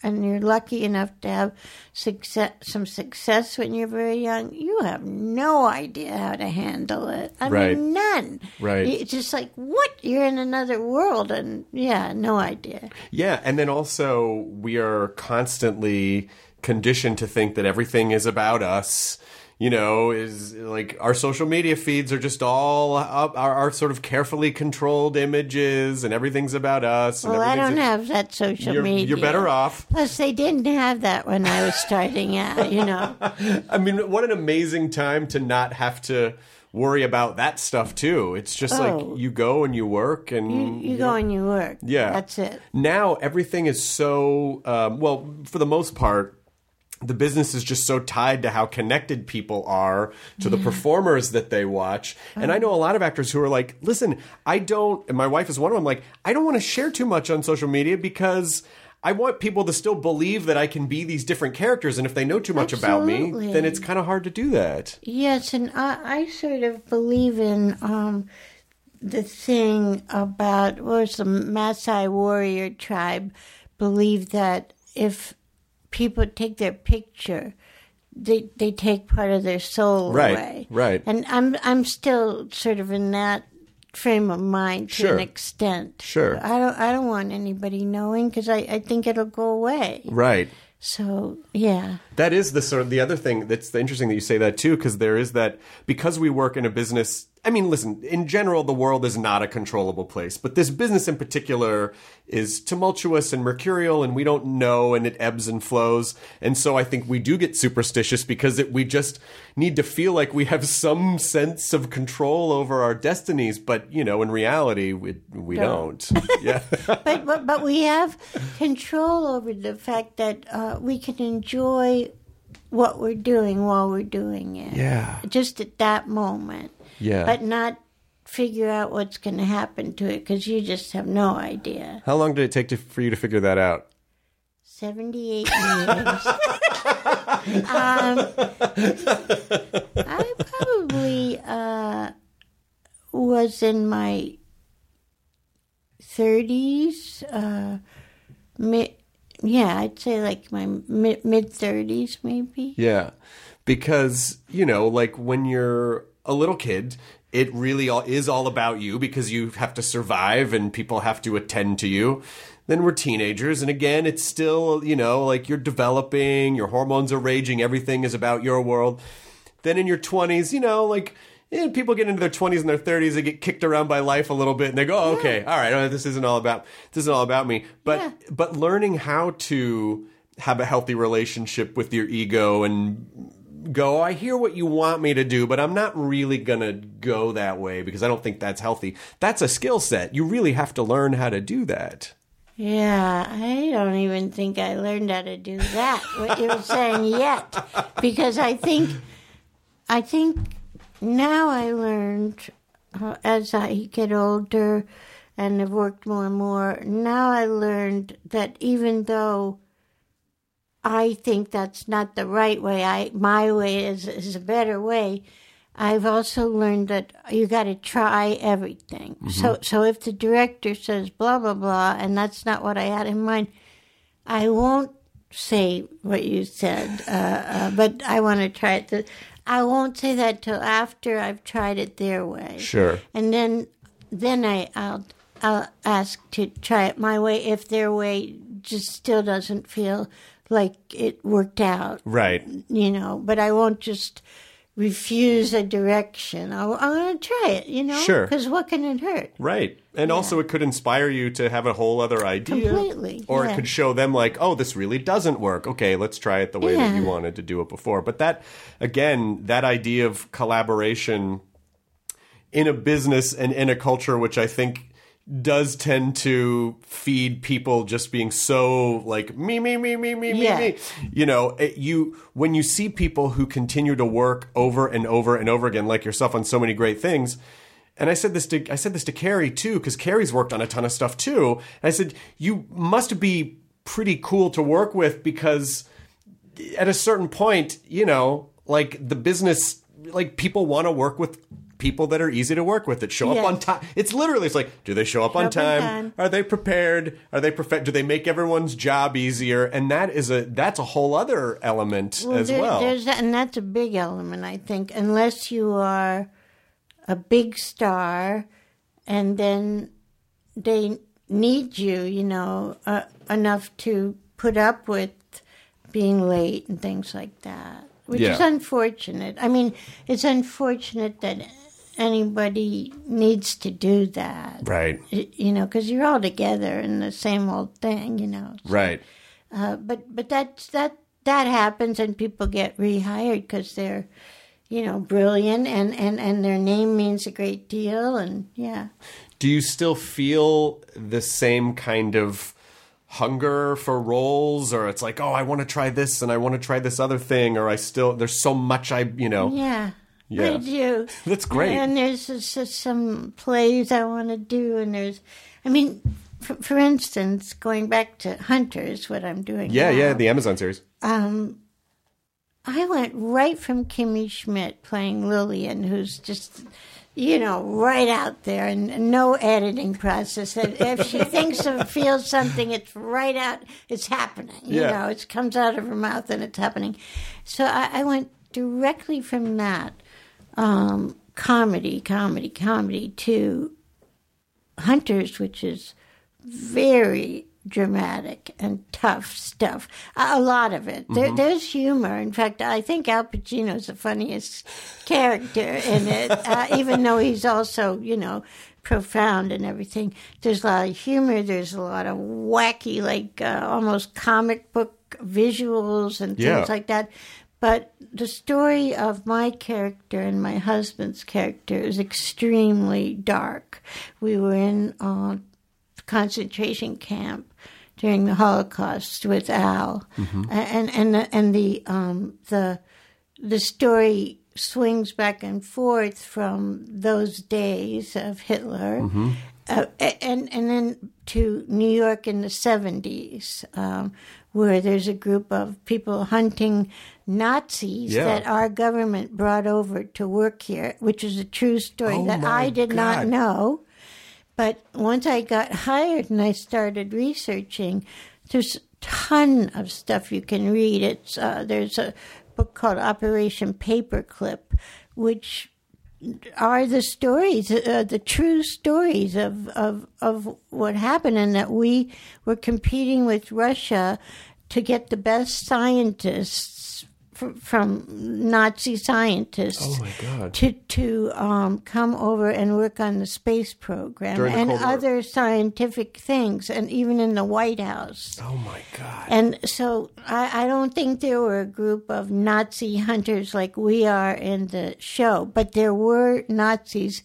and you're lucky enough to have success, some success when you're very young. You have no idea how to handle it. I Right. mean, none. Right. It's just like what you're in another world, and yeah, no idea. Yeah, and then also we are constantly conditioned to think that everything is about us. You know, is like our social media feeds are just all up, our, our sort of carefully controlled images, and everything's about us. And Well, I don't have that social You're, media. you're better off. Plus, they didn't have that when I was starting out, you know. I mean, what an amazing time to not have to worry about that stuff too. It's just Oh. like you go and you work and You, you go and you work. Yeah. That's it. now everything is so um, well for the most part the business is just so tied to how connected people are to the performers that they watch. And i know a lot of actors who are like listen i don't and my wife is one of them like i don't want to share too much on social media because I want people to still believe that I can be these different characters, and if they know too much about me, then it's kind of hard to do that. Yes, and I, I sort of believe in um, the thing about what was the Maasai warrior tribe believe that if people take their picture, they they take part of their soul Right, away. right. And I'm I'm still sort of in that frame of mind to Sure. an extent. Sure. I don't I don't want anybody knowing because I, I think it'll go away. Right. So yeah, That is the sort of the other thing that's interesting that you say that too, because there is that because we work in a business. I mean, listen, in general, the world is not a controllable place, but this business in particular is tumultuous and mercurial, and we don't know, and it ebbs and flows. And so I think we do get superstitious because it, we just need to feel like we have some sense of control over our destinies. But, you know, in reality, we, we don't. yeah. but, but but we have control over the fact that uh, we can enjoy what we're doing while we're doing it. Yeah. just at that moment. Yeah. but not figure out what's going to happen to it because you just have no idea. How long did it take to, for you to figure that out? 78 years. um, I probably uh, was in my 30s. Uh, mid, yeah, I'd say like my mid 30s, maybe. Yeah. Because, you know, like when you're a little kid, it really all, is all about you because you have to survive and people have to attend to you. Then we're teenagers, and again, it's still, you know, like you're developing, your hormones are raging, everything is about your world. Then in your 20s, you know, like eh, people get into their 20s and their 30s, they get kicked around by life a little bit, and they go, oh, okay, all right, oh, this isn't all about this isn't all about me. But Yeah. but learning how to have a healthy relationship with your ego and go, I hear what you want me to do, but I'm not really going to go that way because I don't think that's healthy. That's a skill set. You really have to learn how to do that. Yeah, I don't even think I learned how to do that. What you're saying yet, because I think, I think now I learned uh, as I get older, and have worked more and more. Now I learned that even though I think that's not the right way, I my way is is a better way. I've also learned that you got to try everything. So, so if the director says blah blah blah, and that's not what I had in mind, I won't say what you said. Uh, uh, but I want to try it. I won't say that till after I've tried it their way. Sure. And then, then I I'll I'll ask to try it my way if their way just still doesn't feel like it worked out Right. you know, but I won't just refuse a direction. I'll, I'm going to try it, you know? Sure. Because what can it hurt? Right. And also, it could inspire you to have a whole other idea. Completely, Or it could show them, like, oh, this really doesn't work. Okay, let's try it the way that you wanted to do it before. But that, again, that idea of collaboration in a business and in a culture, which I think does tend to feed people just being so like me me me me me Yeah. me me you know it, you when you see people who continue to work over and over and over again like yourself on so many great things and I said this to I said this to Cary too because Cary's worked on a ton of stuff too and I said you must be pretty cool to work with because at a certain point you know like the business like people want to work with people that are easy to work with that show Yes. up on time it's literally it's like do they show up on up on time? time. are they prepared are they perfect do they make everyone's job easier and that is a that's a whole other element as there- well that, and that's a big element, I think, unless you are a big star and then they need you, you know, uh, enough to put up with being late and things like that, which is unfortunate. I mean, it's unfortunate that anybody needs to do that. right You know, because you're all together in the same old thing, you know. right Uh, but but that's that that happens, and people get rehired because they're, you know, brilliant, and and and their name means a great deal, and yeah. do you still feel the same kind of hunger for roles or it's like oh i want to try this and i want to try this other thing or i still there's so much i you know Yeah. Yeah. I do. That's great. And there's just, just some plays I want to do, and there's, I mean, for, for instance, going back to Hunters, what I'm doing. yeah now, yeah the amazon series um, I went right from Kimmy Schmidt playing Lillian, who's just, you know, right out there and no editing process. If she thinks or feels something, it's right out, it's happening. You Yeah. know, it comes out of her mouth and it's happening. So I, I went directly from that um, comedy, comedy, comedy to Hunters, which is very, dramatic and tough stuff. A, lot of it. There, there's humor. In fact, I think Al Pacino's the funniest character in it, uh, even though he's also, you know, profound and everything. There's a lot of humor. There's a lot of wacky, like uh, almost comic book visuals and things Yeah. like that. But the story of my character and my husband's character is extremely dark. We were in a concentration camp during the Holocaust with Al, and and the, and the um, the the story swings back and forth from those days of Hitler, uh, and and then to New York in the seventies, um, where there's a group of people hunting Nazis Yeah. that our government brought over to work here, which is a true story Oh that I did God. not know. But once I got hired and I started researching, there's a ton of stuff you can read. It's uh, there's a book called Operation Paperclip, which are the stories, uh, the true stories of, of of what happened, and that we were competing with Russia to get the best scientists fr- from Nazi scientists Oh to to um, come over and work on the space program the and other scientific things, and even in the White House. Oh my God. And so I, I don't think there were a group of Nazi hunters like we are in the show, but there were Nazis.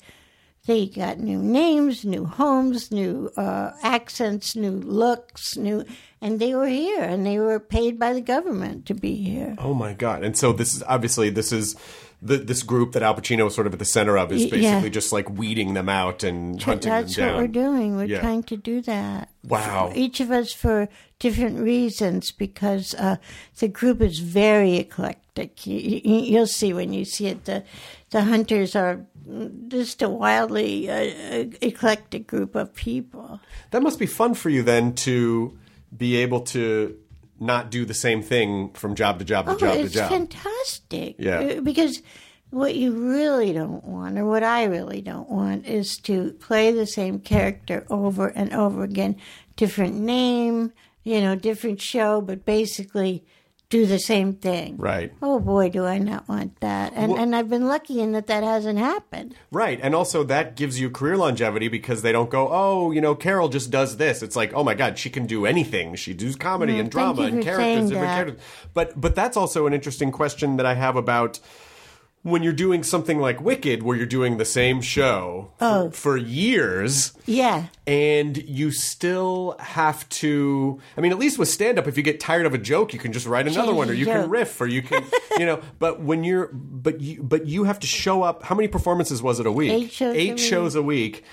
They got new names, new homes, new uh, accents, new looks, new, and they were here, and they were paid by the government to be here. Oh my god! And so this is obviously this is the, this group that Al Pacino is sort of at the center of is basically yeah. just like weeding them out and hunting That's them down. That's what we're doing. We're Yeah. trying to do that. Wow. Each of us for different reasons because uh, the group is very eclectic. You, you'll see when you see it. The, the hunters are just a wildly uh, eclectic group of people. That must be fun for you then to be able to not do the same thing from job to job to Oh, job to it's job. fantastic. Yeah. Uh, Because what you really don't want, or what I really don't want, is to play the same character over and over again. Different name, you know, different show, but basically do the same thing. Right. Oh boy, do I not want that. And and I've been lucky in that that hasn't happened. Right. And also that gives you career longevity because they don't go, oh, you know, Carol just does this. It's like, oh my God, she can do anything. She does comedy and Mm, thank drama and characters, saying different that. characters. But but that's also an interesting question that I have about when you're doing something like Wicked, where you're doing the same show for, Oh. for years. Yeah. and you still have to i mean at least with stand up if you get tired of a joke you can just write another one or you can riff or you can you know but when you're but you but you have to show up how many performances was it a week Eight shows a eight week. shows a week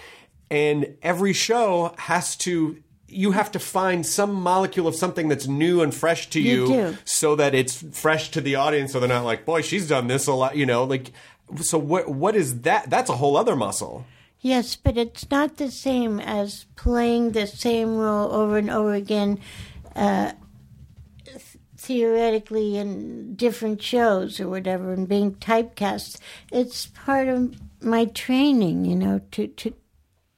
and every show has to you have to find some molecule of something that's new and fresh to You you, so that it's fresh to the audience so they're not like boy she's done this a lot you know like so what what is that? That's a whole other muscle. Yes, but it's not the same as playing the same role over and over again, uh, theoretically in different shows or whatever, and being typecast. It's part of my training, you know, to to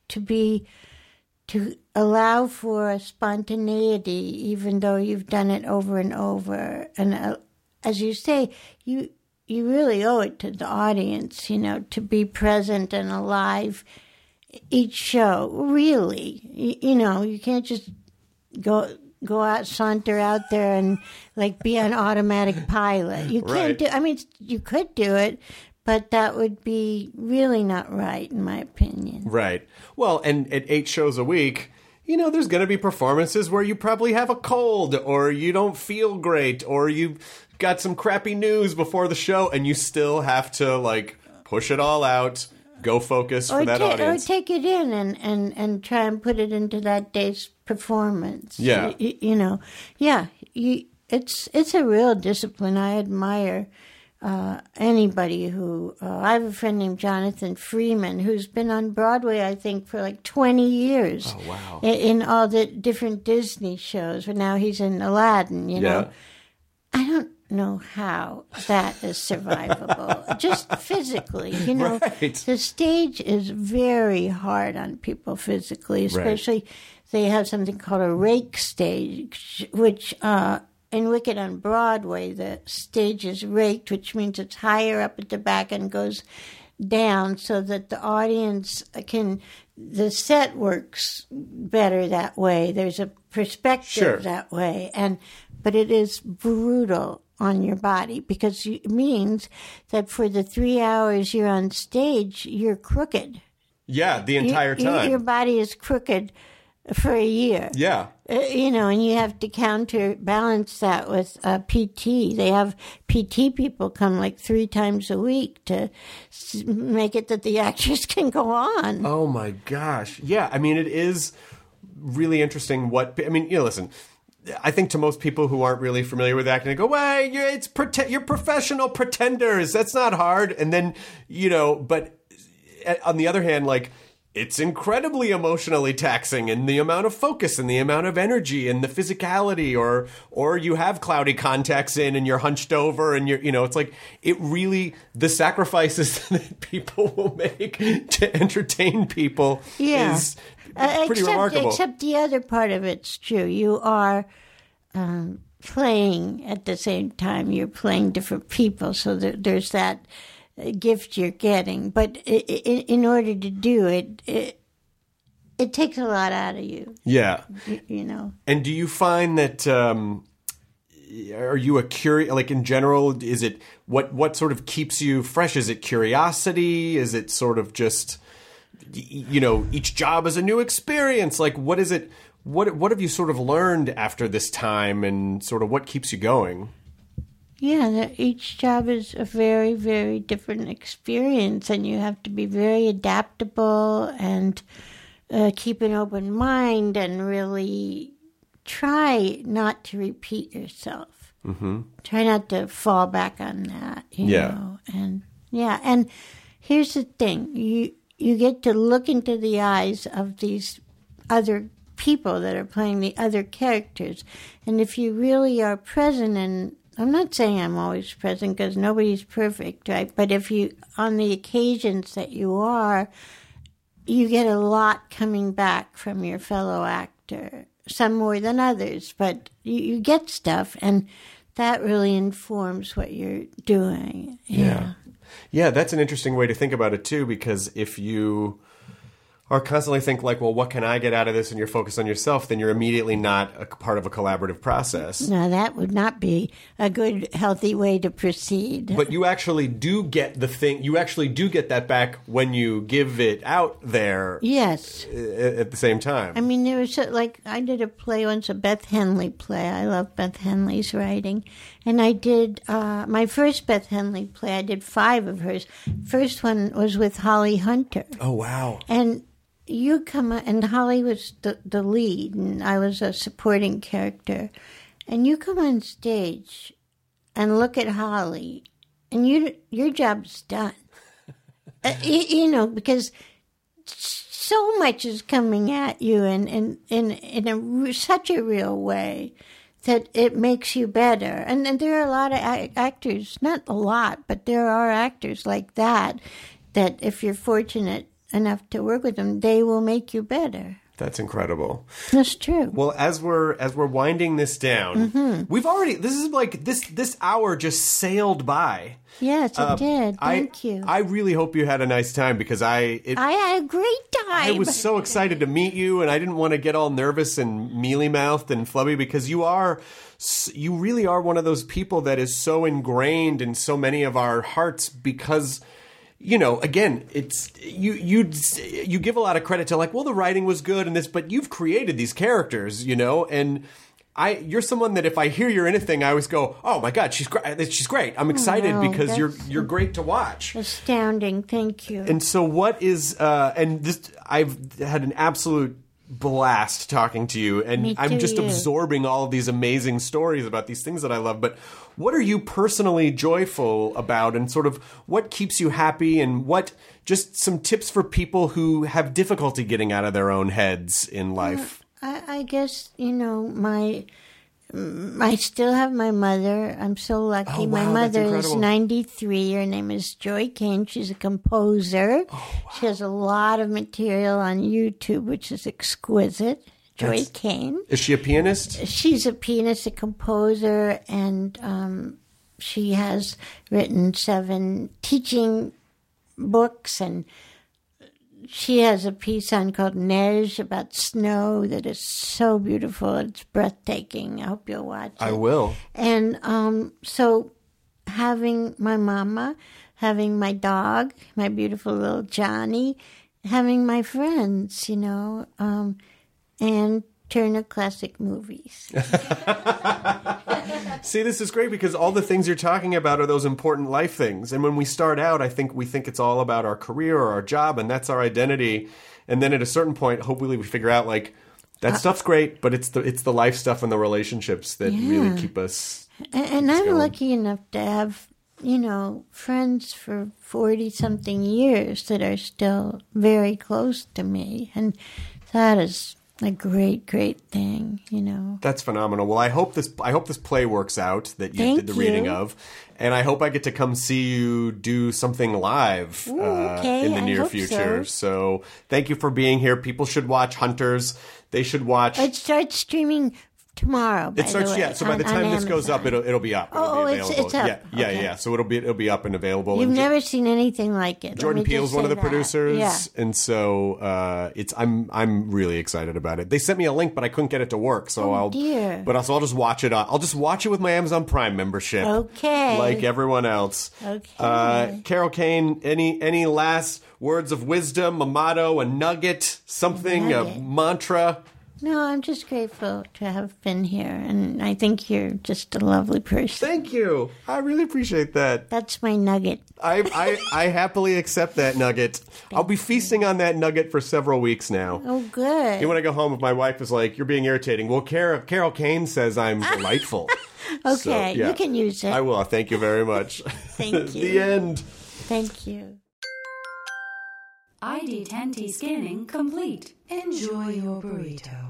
to be to allow for spontaneity, even though you've done it over and over. And uh, as you say, you you really owe it to the audience, you know, to be present and alive each show. Really, you, you know, you can't just go go out saunter out there and like be on automatic pilot. You can't Right. do. I mean, you could do it, but that would be really not right, in my opinion. Right. Well, and at eight shows a week, you know, there's going to be performances where you probably have a cold or you don't feel great or you've got some crappy news before the show and you still have to like push it all out, go focus for Or, that ta- or take it in and, and, and try and put it into that day's performance. Yeah. Y- you know, yeah, you, it's it's a real discipline. I admire uh, anybody who. Uh, I have a friend named Jonathan Freeman who's been on Broadway, I think, for like 20 years. Oh, wow. In, in all the different Disney shows. But now he's in Aladdin, you know. yeah. I don't know how that is survivable. Just physically, you know. Right. The stage is very hard on people physically, especially they have something called a rake stage, which uh, in Wicked on Broadway, the stage is raked, which means it's higher up at the back and goes down so that the audience can the set works better that way there's a perspective Sure. that way and but it is brutal on your body because it means that for the three hours you're on stage you're crooked Yeah, the entire you- time. your body is crooked for a year yeah. uh, you know, and you have to counterbalance that with uh, PT. They have PT people come like three times a week to s- make it that the actors can go on. Oh my gosh. Yeah, I mean it is really interesting what I mean, you know, listen. I think to most people who aren't really familiar with acting, they go, "Well, you're, it's prete- you're professional pretenders. That's not hard." And then, you know, but uh, on the other hand, like it's incredibly emotionally taxing and the amount of focus and the amount of energy and the physicality or or you have cloudy contacts in and you're hunched over and you're you know it's like it really the sacrifices that people will make to entertain people Yeah. is Uh, pretty except, remarkable except the other part of it's true. You are um, playing at the same time. You're playing different people, so there, there's that gift you're getting. But in order to do it, it, it takes a lot out of you. yeah You, you know. And do you find that um, are you a curious like in general? Is it what what sort of keeps you fresh? Is it curiosity? Is it sort of just you know each job is a new experience? Like what is it? What what have you sort of learned after this time, and sort of what keeps you going? Yeah, each job is a very, very different experience, and you have to be very adaptable and uh, keep an open mind and really try not to repeat yourself. Mm-hmm. Try not to fall back on that. Yeah. Know? And yeah, and here's the thing: you you get to look into the eyes of these other people that are playing the other characters. And if you really are present, and I'm not saying I'm always present because nobody's perfect, right? But if you, on the occasions that you are, you get a lot coming back from your fellow actor, some more than others, but you, you get stuff, and that really informs what you're doing. Yeah. Yeah, that's an interesting way to think about it too, because if you are constantly think like, well, what can I get out of this, and you're focused on yourself, then you're immediately not a part of a collaborative process. Now, that would not be a good, healthy way to proceed. But you actually do get the thing. You actually do get that back when you give it out there yes. at the same time. I mean, there was a, like I did a play once, a Beth Henley play. I love Beth Henley's writing, and I did uh, my first Beth Henley play. I did five of hers. First one was with Holly Hunter, oh wow! and you come and Holly was the the lead, and I was a supporting character, and you come on stage and look at Holly, and you your job's done. uh, you, you know because so much is coming at you in in in, in a, such a real way that it makes you better. And, and there are a lot of a- actors, not a lot, but there are actors like that that if you're fortunate enough to work with them, they will make you better. That's incredible. That's true. Well, as we're as we're winding this down, mm-hmm. we've already this is like this this hour just sailed by. yes, it uh, did. I, Thank you. I really hope you had a nice time because I it, I had a great time. I was so excited to meet you, and I didn't want to get all nervous and mealy mouthed and flubby because you are, you really are one of those people that is so ingrained in so many of our hearts because. You know, again, it's you. You you give a lot of credit to like, well, the writing was good and this, but you've created these characters, you know, and I. You're someone that if I hear you're anything, I always go, oh my god, she's great. She's great. I'm excited no, because you're you're great to watch. astounding. Thank you. And so, what is uh, and this? I've had an absolute blast talking to you, and Me I'm just absorbing all of these amazing stories about these things that I love. But what are you personally joyful about, and sort of what keeps you happy, and what just some tips for people who have difficulty getting out of their own heads in life? I, I guess you know my I still have my mother. I'm so lucky. Oh, my wow, that's mother is 93. Her name is Joy Kane. She's a composer. Oh, She has a lot of material on YouTube, which is exquisite. Joy That's- Kane. Is she a pianist? She's a pianist, a composer, and um, she has written seven teaching books. And she has a piece on called Neige about snow that is so beautiful. It's breathtaking. I hope you'll watch it. I will. And um, so, having my mama, having my dog, my beautiful little Johnny, having my friends, you know, um, and Turner Classic Movies. See, this is great because all the things you're talking about are those important life things. And when we start out, I think we think it's all about our career or our job, and that's our identity. And then at a certain point, hopefully, we figure out like that uh, stuff's great, but it's the it's the life stuff and the relationships that really keep us. And, and I'm going. lucky enough to have, you know, friends for 40 something years that are still very close to me. And that is a great, great thing, you know. That's phenomenal. Well, I hope this I hope this play works out that you Thank did the reading of, and I hope I get to come see you do something live Ooh, uh, in the near future. So. thank you for being here. People should watch Hunters. They should watch. It starts streaming tomorrow. By It starts, the way, yeah. So by on- the time this goes up, it'll it'll be up. It'll Oh, be it's- available. it's up. Yeah, yeah, Okay. yeah. So it'll be it'll be up and available. You've And Jo- never seen anything like it. Jordan Peele's one of the that. producers, Yeah. and so uh, it's I'm I'm really excited about it. They sent me a link, but I couldn't get it to work, so Oh, I'll dear. But also, I'll just watch it. On, I'll just watch it with my Amazon Prime membership. Okay. like everyone else. Okay. Uh, Carol Kane, any any last words of wisdom, a motto, a nugget, something, a Nugget. mantra? No, I'm just grateful to have been here, and I think you're just a lovely person. Thank you. I really appreciate that. That's my nugget. I, I, I happily accept that nugget. I'll be feasting on that nugget for several weeks now. Oh, good. And when I go home, if my wife is like, "You're being irritating," well, Carol, Carol Kane says I'm delightful. okay, So, yeah. you can use it. I will. Thank you very much. Thank you. the end. Thank you. ID10T scanning complete. Enjoy your burrito.